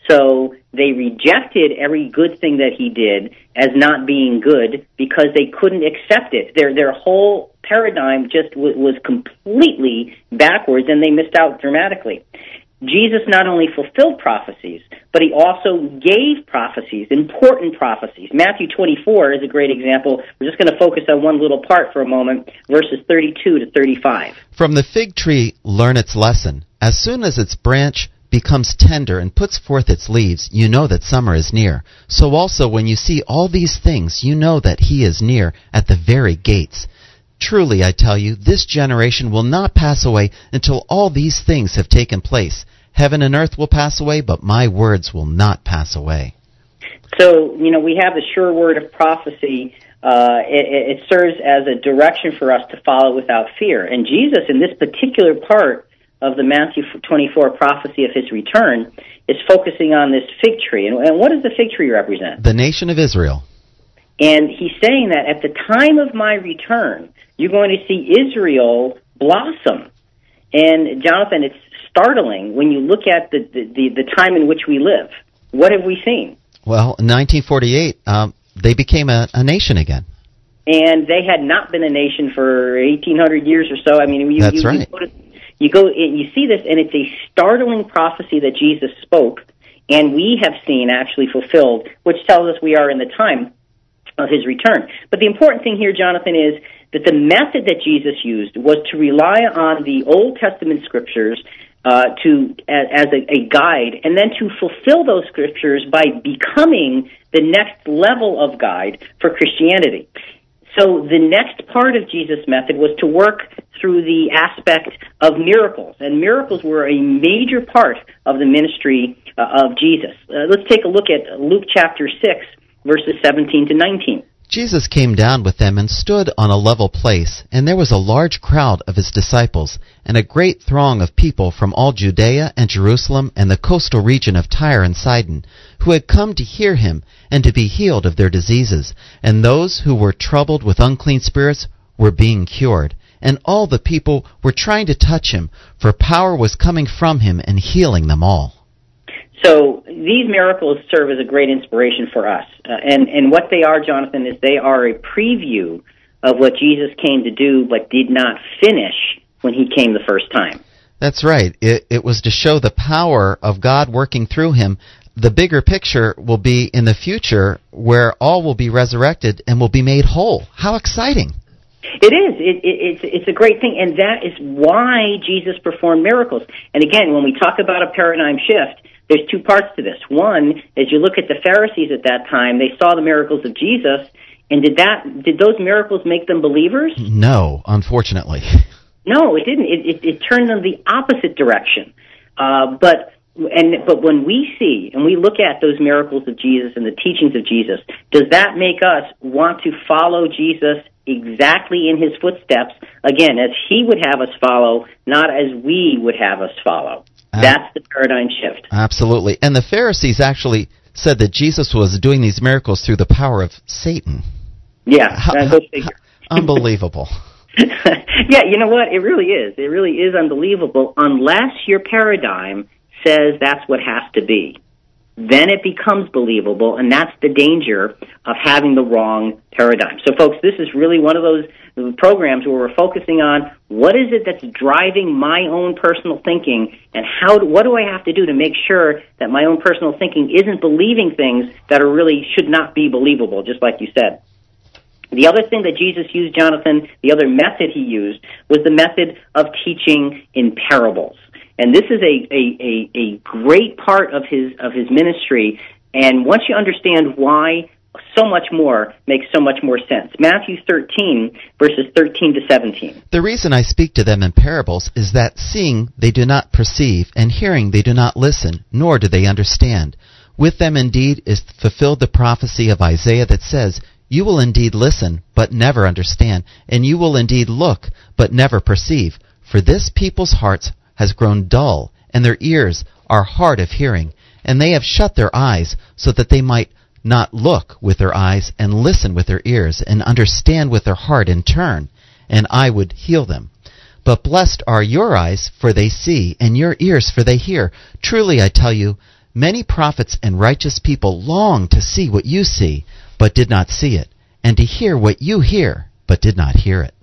So they rejected every good thing that he did as not being good because they couldn't accept it. Their their whole paradigm just w- was completely backwards, and they missed out dramatically. Jesus not only fulfilled prophecies, but he also gave prophecies, important prophecies. Matthew 24 is a great example. We're just going to focus on one little part for a moment, verses 32 to 35. From the fig tree, learn its lesson. As soon as its branch becomes tender and puts forth its leaves, you know that summer is near. So also when you see all these things, you know that he is near at the very gates. Truly, I tell you, this generation will not pass away until all these things have taken place. Heaven and earth will pass away, but my words will not pass away. So, you know, we have the sure word of prophecy. Uh, it, it serves as a direction for us to follow without fear. And Jesus, in this particular part, of the Matthew 24 prophecy of his return is focusing on this fig tree. And, and what does the fig tree represent? The nation of Israel. And he's saying that at the time of my return, you're going to see Israel blossom. And Jonathan, it's startling when you look at the, the, the, time in which we live. What have we seen? Well, in 1948, um, they became a, a nation again and they had not been a nation for 1800 years or so. I mean, you, That's you, right. you, go to, you go, you see this, and it's a startling prophecy that Jesus spoke, and we have seen actually fulfilled, which tells us we are in the time of his return. But the important thing here, Jonathan, is that the method that Jesus used was to rely on the Old Testament scriptures uh, to as a, a guide, and then to fulfill those scriptures by becoming the next level of guide for Christianity. So the next part of Jesus' method was to work through the aspect of miracles, and miracles were a major part of the ministry uh, of Jesus. Uh, let's take a look at Luke chapter 6, verses 17 to 19. Jesus came down with them and stood on a level place, and there was a large crowd of his disciples, and a great throng of people from all Judea and Jerusalem and the coastal region of Tyre and Sidon, who had come to hear him and to be healed of their diseases. And those who were troubled with unclean spirits were being cured. And all the people were trying to touch him, for power was coming from him and healing them all. So these miracles serve as a great inspiration for us. Uh, and, and what they are, Jonathan, is they are a preview of what Jesus came to do but did not finish when he came the first time. That's right. It, it was to show the power of God working through him. The bigger picture will be in the future where all will be resurrected and will be made whole. How exciting! It is. It, it, it's it's a great thing, and that is why Jesus performed miracles. And again, when we talk about a paradigm shift, there's two parts to this. One, as you look at the Pharisees at that time, they saw the miracles of Jesus, and did that did those miracles make them believers? No, unfortunately. (laughs) No, it didn't. It, it, it turned them the opposite direction. Uh, but and but when we see and we look at those miracles of Jesus and the teachings of Jesus, does that make us want to follow Jesus exactly in his footsteps again as he would have us follow, not as we would have us follow? Uh, that's the paradigm shift. Absolutely. And the Pharisees actually said that Jesus was doing these miracles through the power of Satan. Yeah, How- figure. Unbelievable. (laughs) (laughs) yeah, you know what? It really is. It really is unbelievable unless your paradigm says that's what has to be. Then it becomes believable, and that's the danger of having the wrong paradigm. So, folks, this is really one of those programs where we're focusing on what is it that's driving my own personal thinking, and how do, what do I have to do to make sure that my own personal thinking isn't believing things that are really should not be believable, just like you said. The other thing that Jesus used, Jonathan, the other method he used was the method of teaching in parables. And this is a, a, a, a great part of his of his ministry. And once you understand why, so much more makes so much more sense. Matthew 13, verses 13 to 17. The reason I speak to them in parables is that seeing they do not perceive, and hearing they do not listen, nor do they understand. With them indeed is fulfilled the prophecy of Isaiah that says, You will indeed listen, but never understand, and you will indeed look, but never perceive. For this people's hearts has grown dull, and their ears are hard of hearing, and they have shut their eyes, so that they might not look with their eyes, and listen with their ears, and understand with their heart, in turn, and I would heal them. But blessed are your eyes, for they see, and your ears, for they hear. Truly I tell you, many prophets and righteous people long to see what you see, but did not see it, and to hear what you hear, but did not hear it.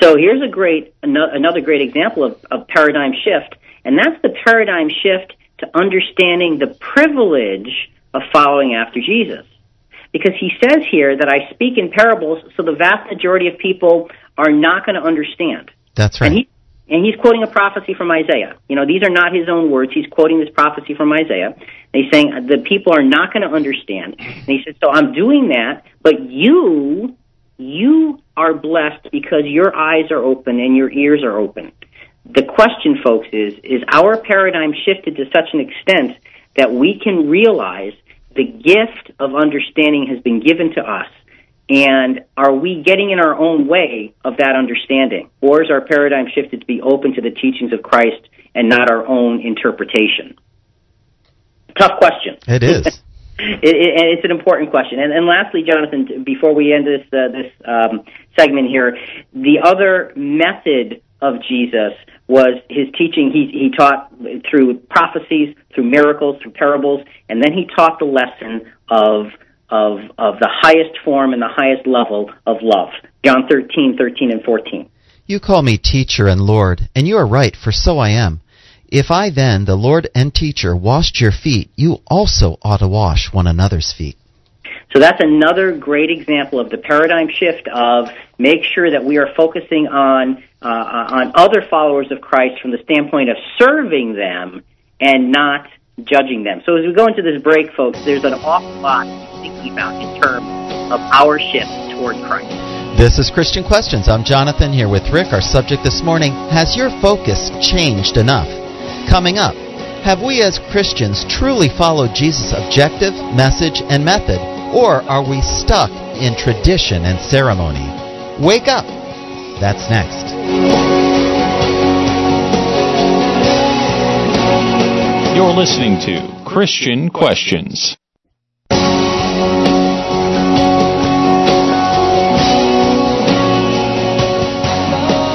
So here's a great another great example of, of paradigm shift, and that's the paradigm shift to understanding the privilege of following after Jesus. Because he says here that I speak in parables, so the vast majority of people are not going to understand. That's right. And he and he's quoting a prophecy from Isaiah. You know, these are not his own words. He's quoting this prophecy from Isaiah. And he's saying the people are not going to understand. And he says, so I'm doing that, but you, you are blessed because your eyes are open and your ears are open. The question, folks, is, is our paradigm shifted to such an extent that we can realize the gift of understanding has been given to us and are we getting in our own way of that understanding? Or is our paradigm shifted to be open to the teachings of Christ and not our own interpretation? Tough question. It is. (laughs) it, it, it's an important question. And, and lastly, Jonathan, before we end this uh, this um, segment here, the other method of Jesus was his teaching. He he taught through prophecies, through miracles, through parables, and then he taught the lesson of of of the highest form and the highest level of love. John 13, 13 and 14. You call me teacher and Lord, and you are right, for so I am. If I then, the Lord and teacher, washed your feet, you also ought to wash one another's feet. So that's another great example of the paradigm shift of make sure that we are focusing on uh, on other followers of Christ from the standpoint of serving them and not judging them. So as we go into this break, folks, there's an awful lot to think about in terms of our shift toward Christ. This is Christian Questions. I'm Jonathan here with Rick. Our subject this morning Has your focus changed enough? Coming up, have we as Christians truly followed Jesus' objective, message, and method? Or are we stuck in tradition and ceremony? Wake up! That's next. You're listening to Christian Questions.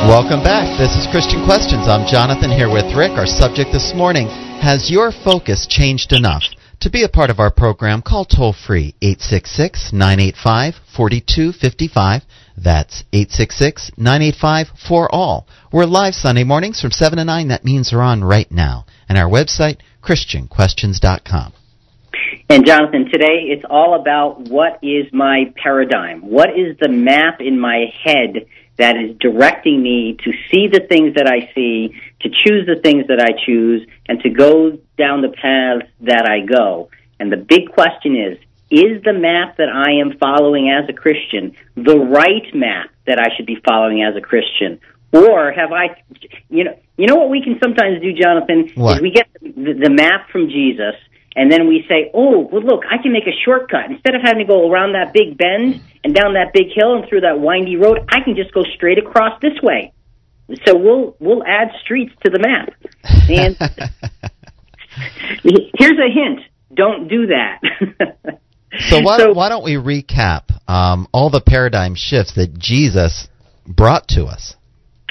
Welcome back. This is Christian Questions. I'm Jonathan here with Rick. Our subject this morning Has your focus changed enough? To be a part of our program, call toll free 866 985 4255. That's 866 985 4 all. We're live Sunday mornings from 7 to 9. That means we're on right now. And our website, ChristianQuestions.com. And Jonathan, today it's all about what is my paradigm? What is the map in my head that is directing me to see the things that I see, to choose the things that I choose, and to go down the paths that I go. And the big question is, is the map that I am following as a Christian the right map that I should be following as a Christian? Or have I, you know, you know what we can sometimes do, Jonathan, What? is we get the, the map from Jesus, and then we say, oh, well, look, I can make a shortcut. Instead of having to go around that big bend and down that big hill and through that windy road, I can just go straight across this way. So we'll we'll add streets to the map. And (laughs) here's a hint: don't do that. So (laughs) why, So- why don't we recap um, all the paradigm shifts that Jesus brought to us?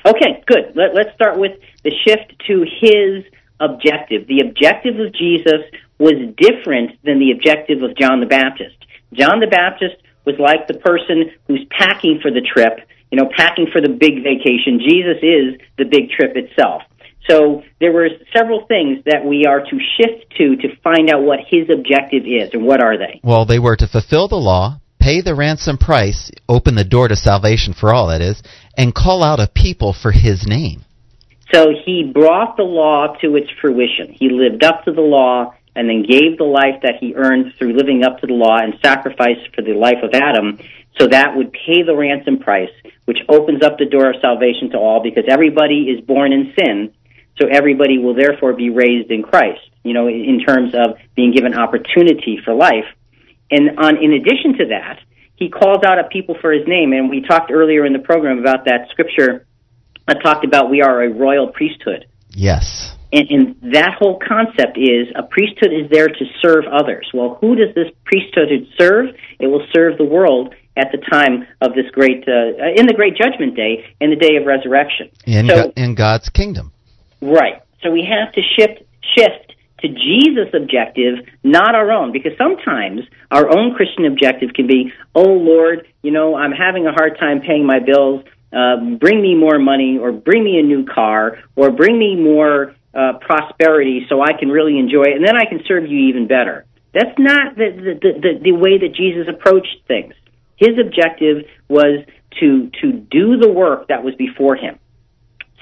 Okay, good. Let, let's start with the shift to his objective. The objective of Jesus was different than the objective of John the Baptist. John the Baptist was like the person who's packing for the trip, you know, packing for the big vacation. Jesus is the big trip itself. So there were several things that we are to shift to to find out what his objective is, and what are they? Well, they were to fulfill the law, pay the ransom price, open the door to salvation for all, that is, and call out a people for his name. So he brought the law to its fruition. He lived up to the law and then gave the life that he earned through living up to the law and sacrificed for the life of Adam. So that would pay the ransom price, which opens up the door of salvation to all because everybody is born in sin. So everybody will therefore be raised in Christ, you know, in terms of being given opportunity for life. And on, in addition to that, he calls out a people for his name. And we talked earlier in the program about that scripture that talked about we are a royal priesthood. Yes. And, and that whole concept is a priesthood is there to serve others. Well, who does this priesthood serve? It will serve the world at the time of this great, uh, in the great judgment day, in the day of resurrection. In, so, Go- in God's kingdom. right. So we have to shift, shift to Jesus' objective, not our own, because sometimes our own Christian objective can be, oh Lord, you know, I'm having a hard time paying my bills. Uh, bring me more money, or bring me a new car, or bring me more uh, prosperity, so I can really enjoy it, and then I can serve you even better. That's not the the, the, the way that Jesus approached things. His objective was to to do the work that was before him.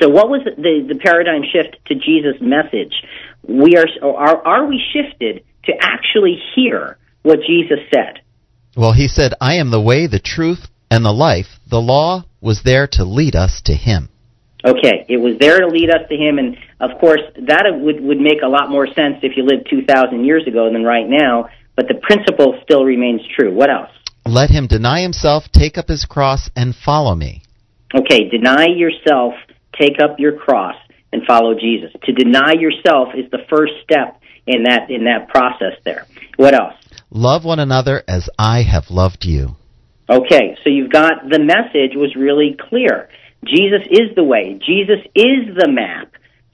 So, what was the the paradigm shift to Jesus' message? We are are are we shifted to actually hear what Jesus said? Well, he said, I am the way, the truth, and the life. The law was there to lead us to him. Okay, it was there to lead us to Him, and of course that would would make a lot more sense if you lived two thousand years ago than right now. But the principle still remains true. What else? Let him deny himself, take up his cross, and follow me. Okay, deny yourself, take up your cross, and follow Jesus. To deny yourself is the first step in that in that process. There. What else? Love one another as I have loved you. Okay, so you've got the message was really clear. Jesus is the way. Jesus is the map.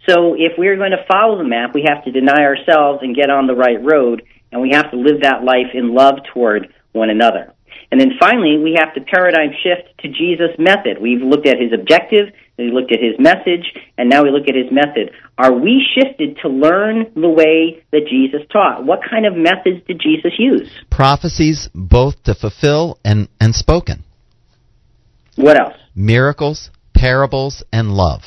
So if we're going to follow the map, we have to deny ourselves and get on the right road, and we have to live that life in love toward one another. And then finally, we have to paradigm shift to Jesus' method. We've looked at his objective, we looked at his message, and now we look at his method. Are we shifted to learn the way that Jesus taught? What kind of methods did Jesus use? Prophecies both to fulfill and, and spoken. What else? Miracles, parables, and love.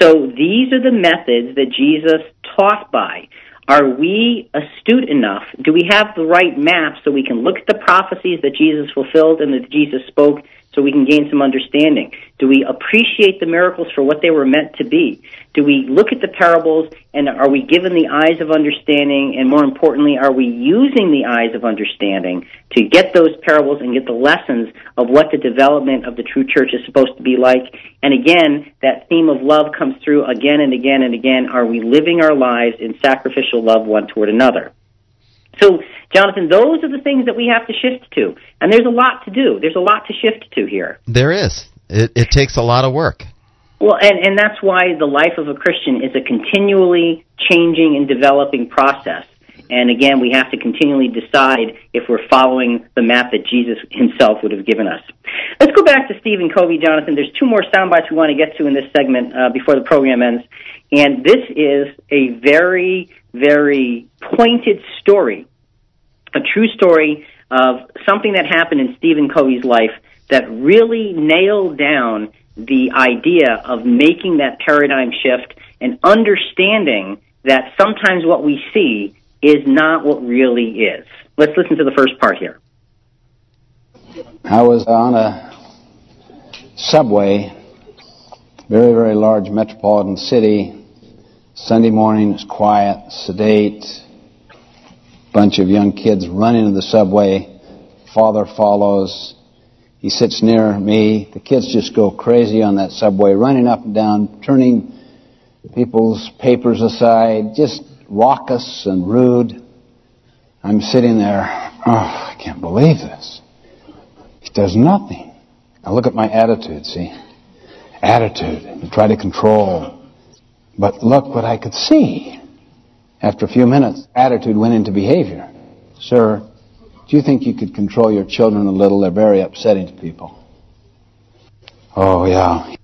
So these are the methods that Jesus taught by. Are we astute enough? Do we have the right map so we can look at the prophecies that Jesus fulfilled and that Jesus spoke so we can gain some understanding? Do we appreciate the miracles for what they were meant to be? Do we look at the parables and are we given the eyes of understanding? And more importantly, are we using the eyes of understanding to get those parables and get the lessons of what the development of the true church is supposed to be like? And again, that theme of love comes through again and again and again. Are we living our lives in sacrificial love one toward another? So, Jonathan, those are the things that we have to shift to. And there's a lot to do. There's a lot to shift to here. There is. It, it takes a lot of work. Well, and, and that's why the life of a Christian is a continually changing and developing process. And again, we have to continually decide if we're following the map that Jesus himself would have given us. Let's go back to Stephen Covey, Jonathan. There's two more sound bites we want to get to in this segment uh, before the program ends. And this is a very, very pointed story, a true story of something that happened in Stephen Covey's life that really nailed down the idea of making that paradigm shift and understanding that sometimes what we see is not what really is. Let's listen to the first part here. I was on a subway, very, very large metropolitan city. Sunday morning, it's quiet, sedate. Bunch of young kids run into the subway. Father follows. He sits near me. The kids just go crazy on that subway, running up and down, turning people's papers aside, just raucous and rude. I'm sitting there. Oh, I can't believe this. He does nothing. I look at my attitude, see? Attitude. You try to control. But look what I could see. After a few minutes, attitude went into behavior. Sir, do you think you could control your children a little? They're very upsetting to people. Oh, yeah.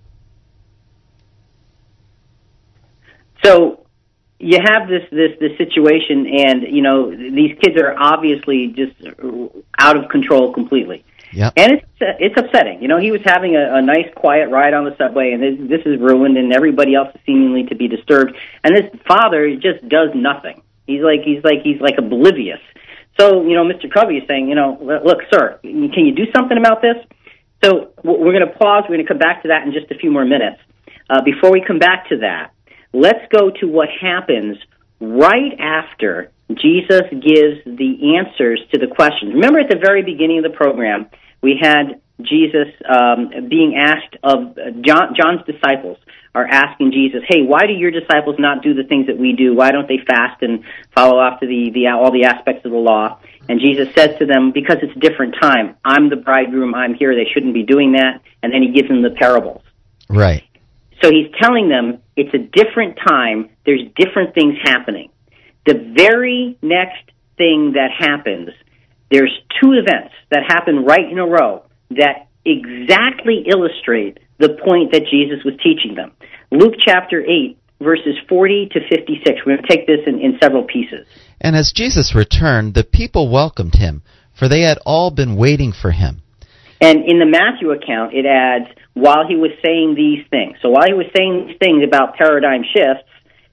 So you have this this this situation, and you know these kids are obviously just out of control completely. Yep. And it's it's upsetting. You know, he was having a, a nice, quiet ride on the subway, and this, this is ruined, and everybody else is seemingly to be disturbed. And this father just does nothing. He's like he's like he's like oblivious. So you know, Mr. Covey is saying, you know, look, sir, can you do something about this? So we're going to pause. We're going to come back to that in just a few more minutes. Uh, before we come back to that, let's go to what happens right after Jesus gives the answers to the questions. Remember at the very beginning of the program, we had Jesus um, being asked of uh, John, John's disciples are asking Jesus, "Hey, why do your disciples not do the things that we do? Why don't they fast and follow after the, the all the aspects of the law?" And Jesus says to them, "Because it's a different time. I'm the bridegroom. I'm here. They shouldn't be doing that." And then he gives them the parables. Right. So he's telling them it's a different time. There's different things happening. The very next thing that happens, there's two events that happen right in a row that exactly illustrate the point that Jesus was teaching them. Luke chapter 8, verses 40 to 56. We're going to take this in, in several pieces. And as Jesus returned, the people welcomed him, for they had all been waiting for him. And in the Matthew account, it adds, while he was saying these things. So while he was saying these things about paradigm shifts,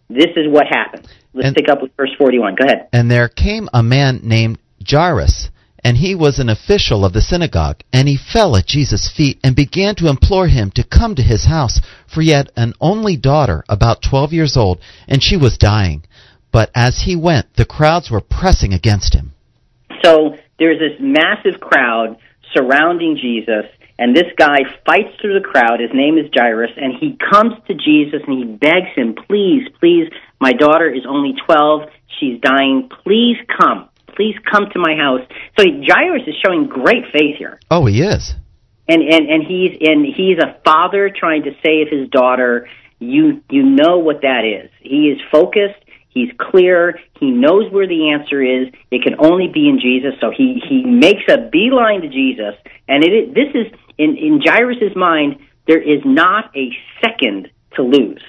this is what happened. Let's And- pick up with verse 41. Go ahead. And there came a man named Jairus, and he was an official of the synagogue, and he fell at Jesus' feet and began to implore him to come to his house, for he had an only daughter, about twelve years old, and she was dying. But as he went, the crowds were pressing against him. So there's this massive crowd surrounding Jesus, and this guy fights through the crowd. His name is Jairus, and he comes to Jesus and he begs him, Please, please, my daughter is only 12. She's dying. Please come. Please come to my house. So Jairus is showing great faith here. Oh, he is. and and and he's and he's a father trying to save his daughter you you know what that is he is focused He's clear. He knows where the answer is. It can only be in Jesus. So he, he makes a beeline to Jesus. And it is, this is, in, in Jairus' mind, there is not a second to lose.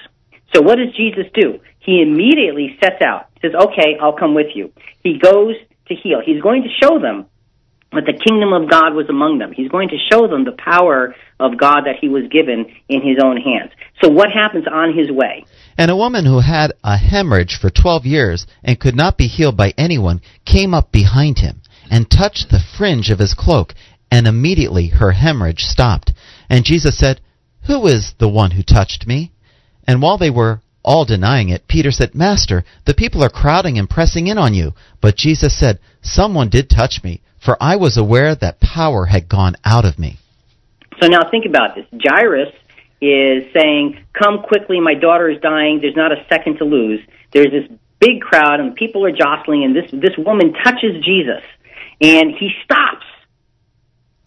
So what does Jesus do? He immediately sets out, says, okay, I'll come with you. He goes to heal. He's going to show them that the kingdom of God was among them. He's going to show them the power of God that he was given in his own hands. So what happens on his way? And a woman who had a hemorrhage for twelve years and could not be healed by anyone came up behind him and touched the fringe of his cloak, and immediately her hemorrhage stopped. And Jesus said, Who is the one who touched me? And while they were all denying it, Peter said, Master, the people are crowding and pressing in on you. But Jesus said, Someone did touch me for I was aware that power had gone out of me. So now think about this. Jairus is saying, Come quickly, my daughter is dying, there's not a second to lose. There's this big crowd, and people are jostling, and this, this woman touches Jesus, and he stops.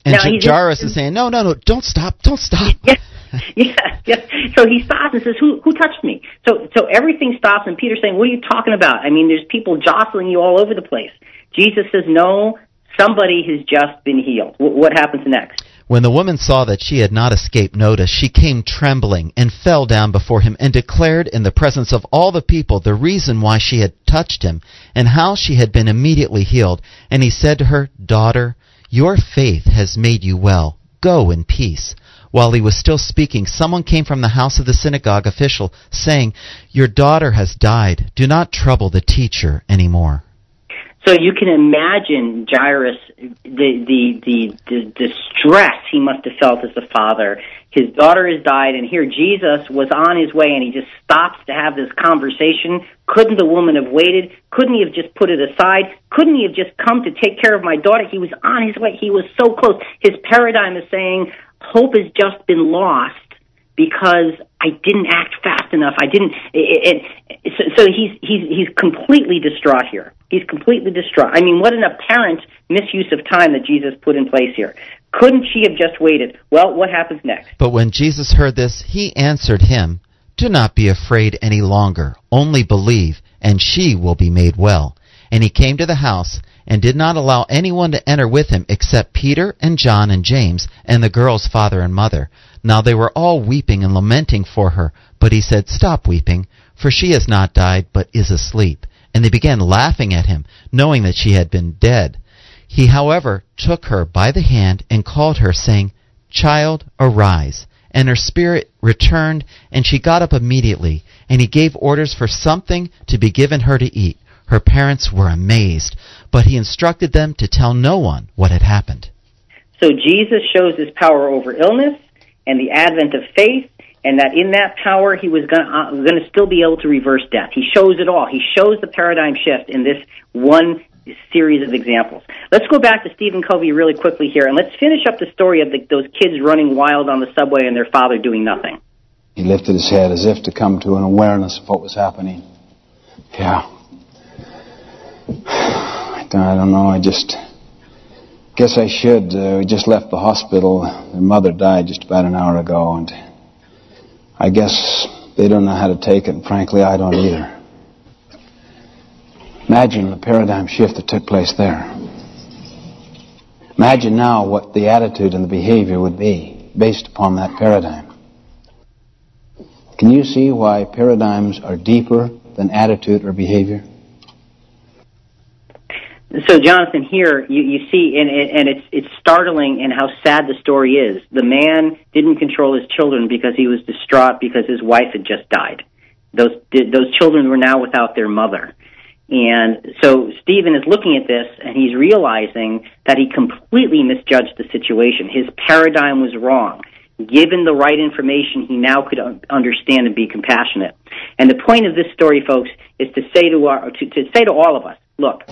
And now, Jairus is saying, No, no, no, don't stop, don't stop. (laughs) Yeah. (laughs) yeah, yeah. So he stops and says, "Who who touched me?" So so everything stops, and Peter's saying, "What are you talking about? I mean, there's people jostling you all over the place." Jesus says, "No, somebody has just been healed. what happens next? When the woman saw that she had not escaped notice, she came trembling and fell down before him and declared in the presence of all the people the reason why she had touched him and how she had been immediately healed. And he said to her, Daughter, your faith has made you well. Go in peace. While he was still speaking, someone came from the house of the synagogue official, saying, Your daughter has died. Do not trouble the teacher any more. So you can imagine Jairus, the, the, the, the distress he must have felt as a father. His daughter has died, and here Jesus was on his way, and he just stops to have this conversation. Couldn't the woman have waited? Couldn't he have just put it aside? Couldn't he have just come to take care of my daughter? He was on his way. He was so close. His paradigm is saying, hope has just been lost because I didn't act fast enough. I didn't. It, it, so, so he's he's he's completely distraught here. He's completely distraught. I mean, what an apparent misuse of time that Jesus put in place here. Couldn't she have just waited? Well, what happens next? But when Jesus heard this, he answered him, "Do not be afraid any longer. Only believe, and she will be made well." And he came to the house and did not allow anyone to enter with him except Peter and John and James and the girl's father and mother. Now they were all weeping and lamenting for her, but he said, Stop weeping, for she has not died, but is asleep. And they began laughing at him, knowing that she had been dead. He, however, took her by the hand and called her, saying, Child, arise. And her spirit returned, and she got up immediately. And he gave orders for something to be given her to eat. Her parents were amazed, but he instructed them to tell no one what had happened. So Jesus shows his power over illness and the advent of faith, and that in that power he was going uh, to still be able to reverse death. He shows it all. He shows the paradigm shift in this one series of examples. Let's go back to Stephen Covey really quickly here, and let's finish up the story of the, those kids running wild on the subway and their father doing nothing. He lifted his head as if to come to an awareness of what was happening. Yeah. (sighs) I don't know. I just Guess I should. Uh, we just left the hospital. Their mother died just about an hour ago, and I guess they don't know how to take it, and frankly, I don't either. Imagine the paradigm shift that took place there. Imagine now what the attitude and the behavior would be based upon that paradigm. Can you see why paradigms are deeper than attitude or behavior? So, Jonathan, here you, you see, and, and it's it's startling in how sad the story is. The man didn't control his children because he was distraught because his wife had just died. Those those children were now without their mother, and so Stephen is looking at this and he's realizing that he completely misjudged the situation. His paradigm was wrong. Given the right information, he now could understand and be compassionate. And the point of this story, folks, is to say to our to, to say to all of us, look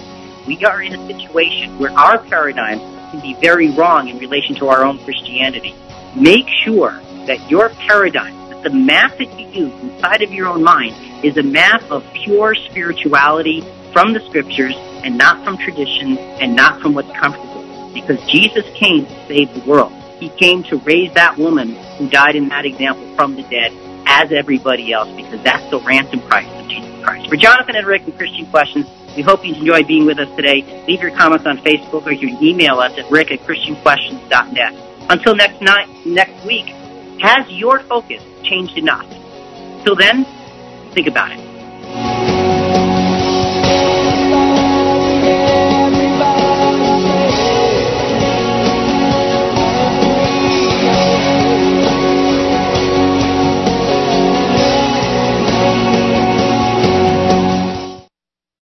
we are in a situation where our paradigm can be very wrong in relation to our own Christianity. Make sure that your paradigm, that the map that you use inside of your own mind, is a map of pure spirituality from the scriptures and not from tradition and not from what's comfortable. Because Jesus came to save the world. He came to raise that woman who died in that example from the dead as everybody else because that's the ransom price of Jesus Christ. For Jonathan and Rick and Christian Questions, we hope you enjoyed being with us today. Leave your comments on Facebook or you can email us at rick at christianquestions.net. Until next night, next week, has your focus changed enough? Till then, think about it.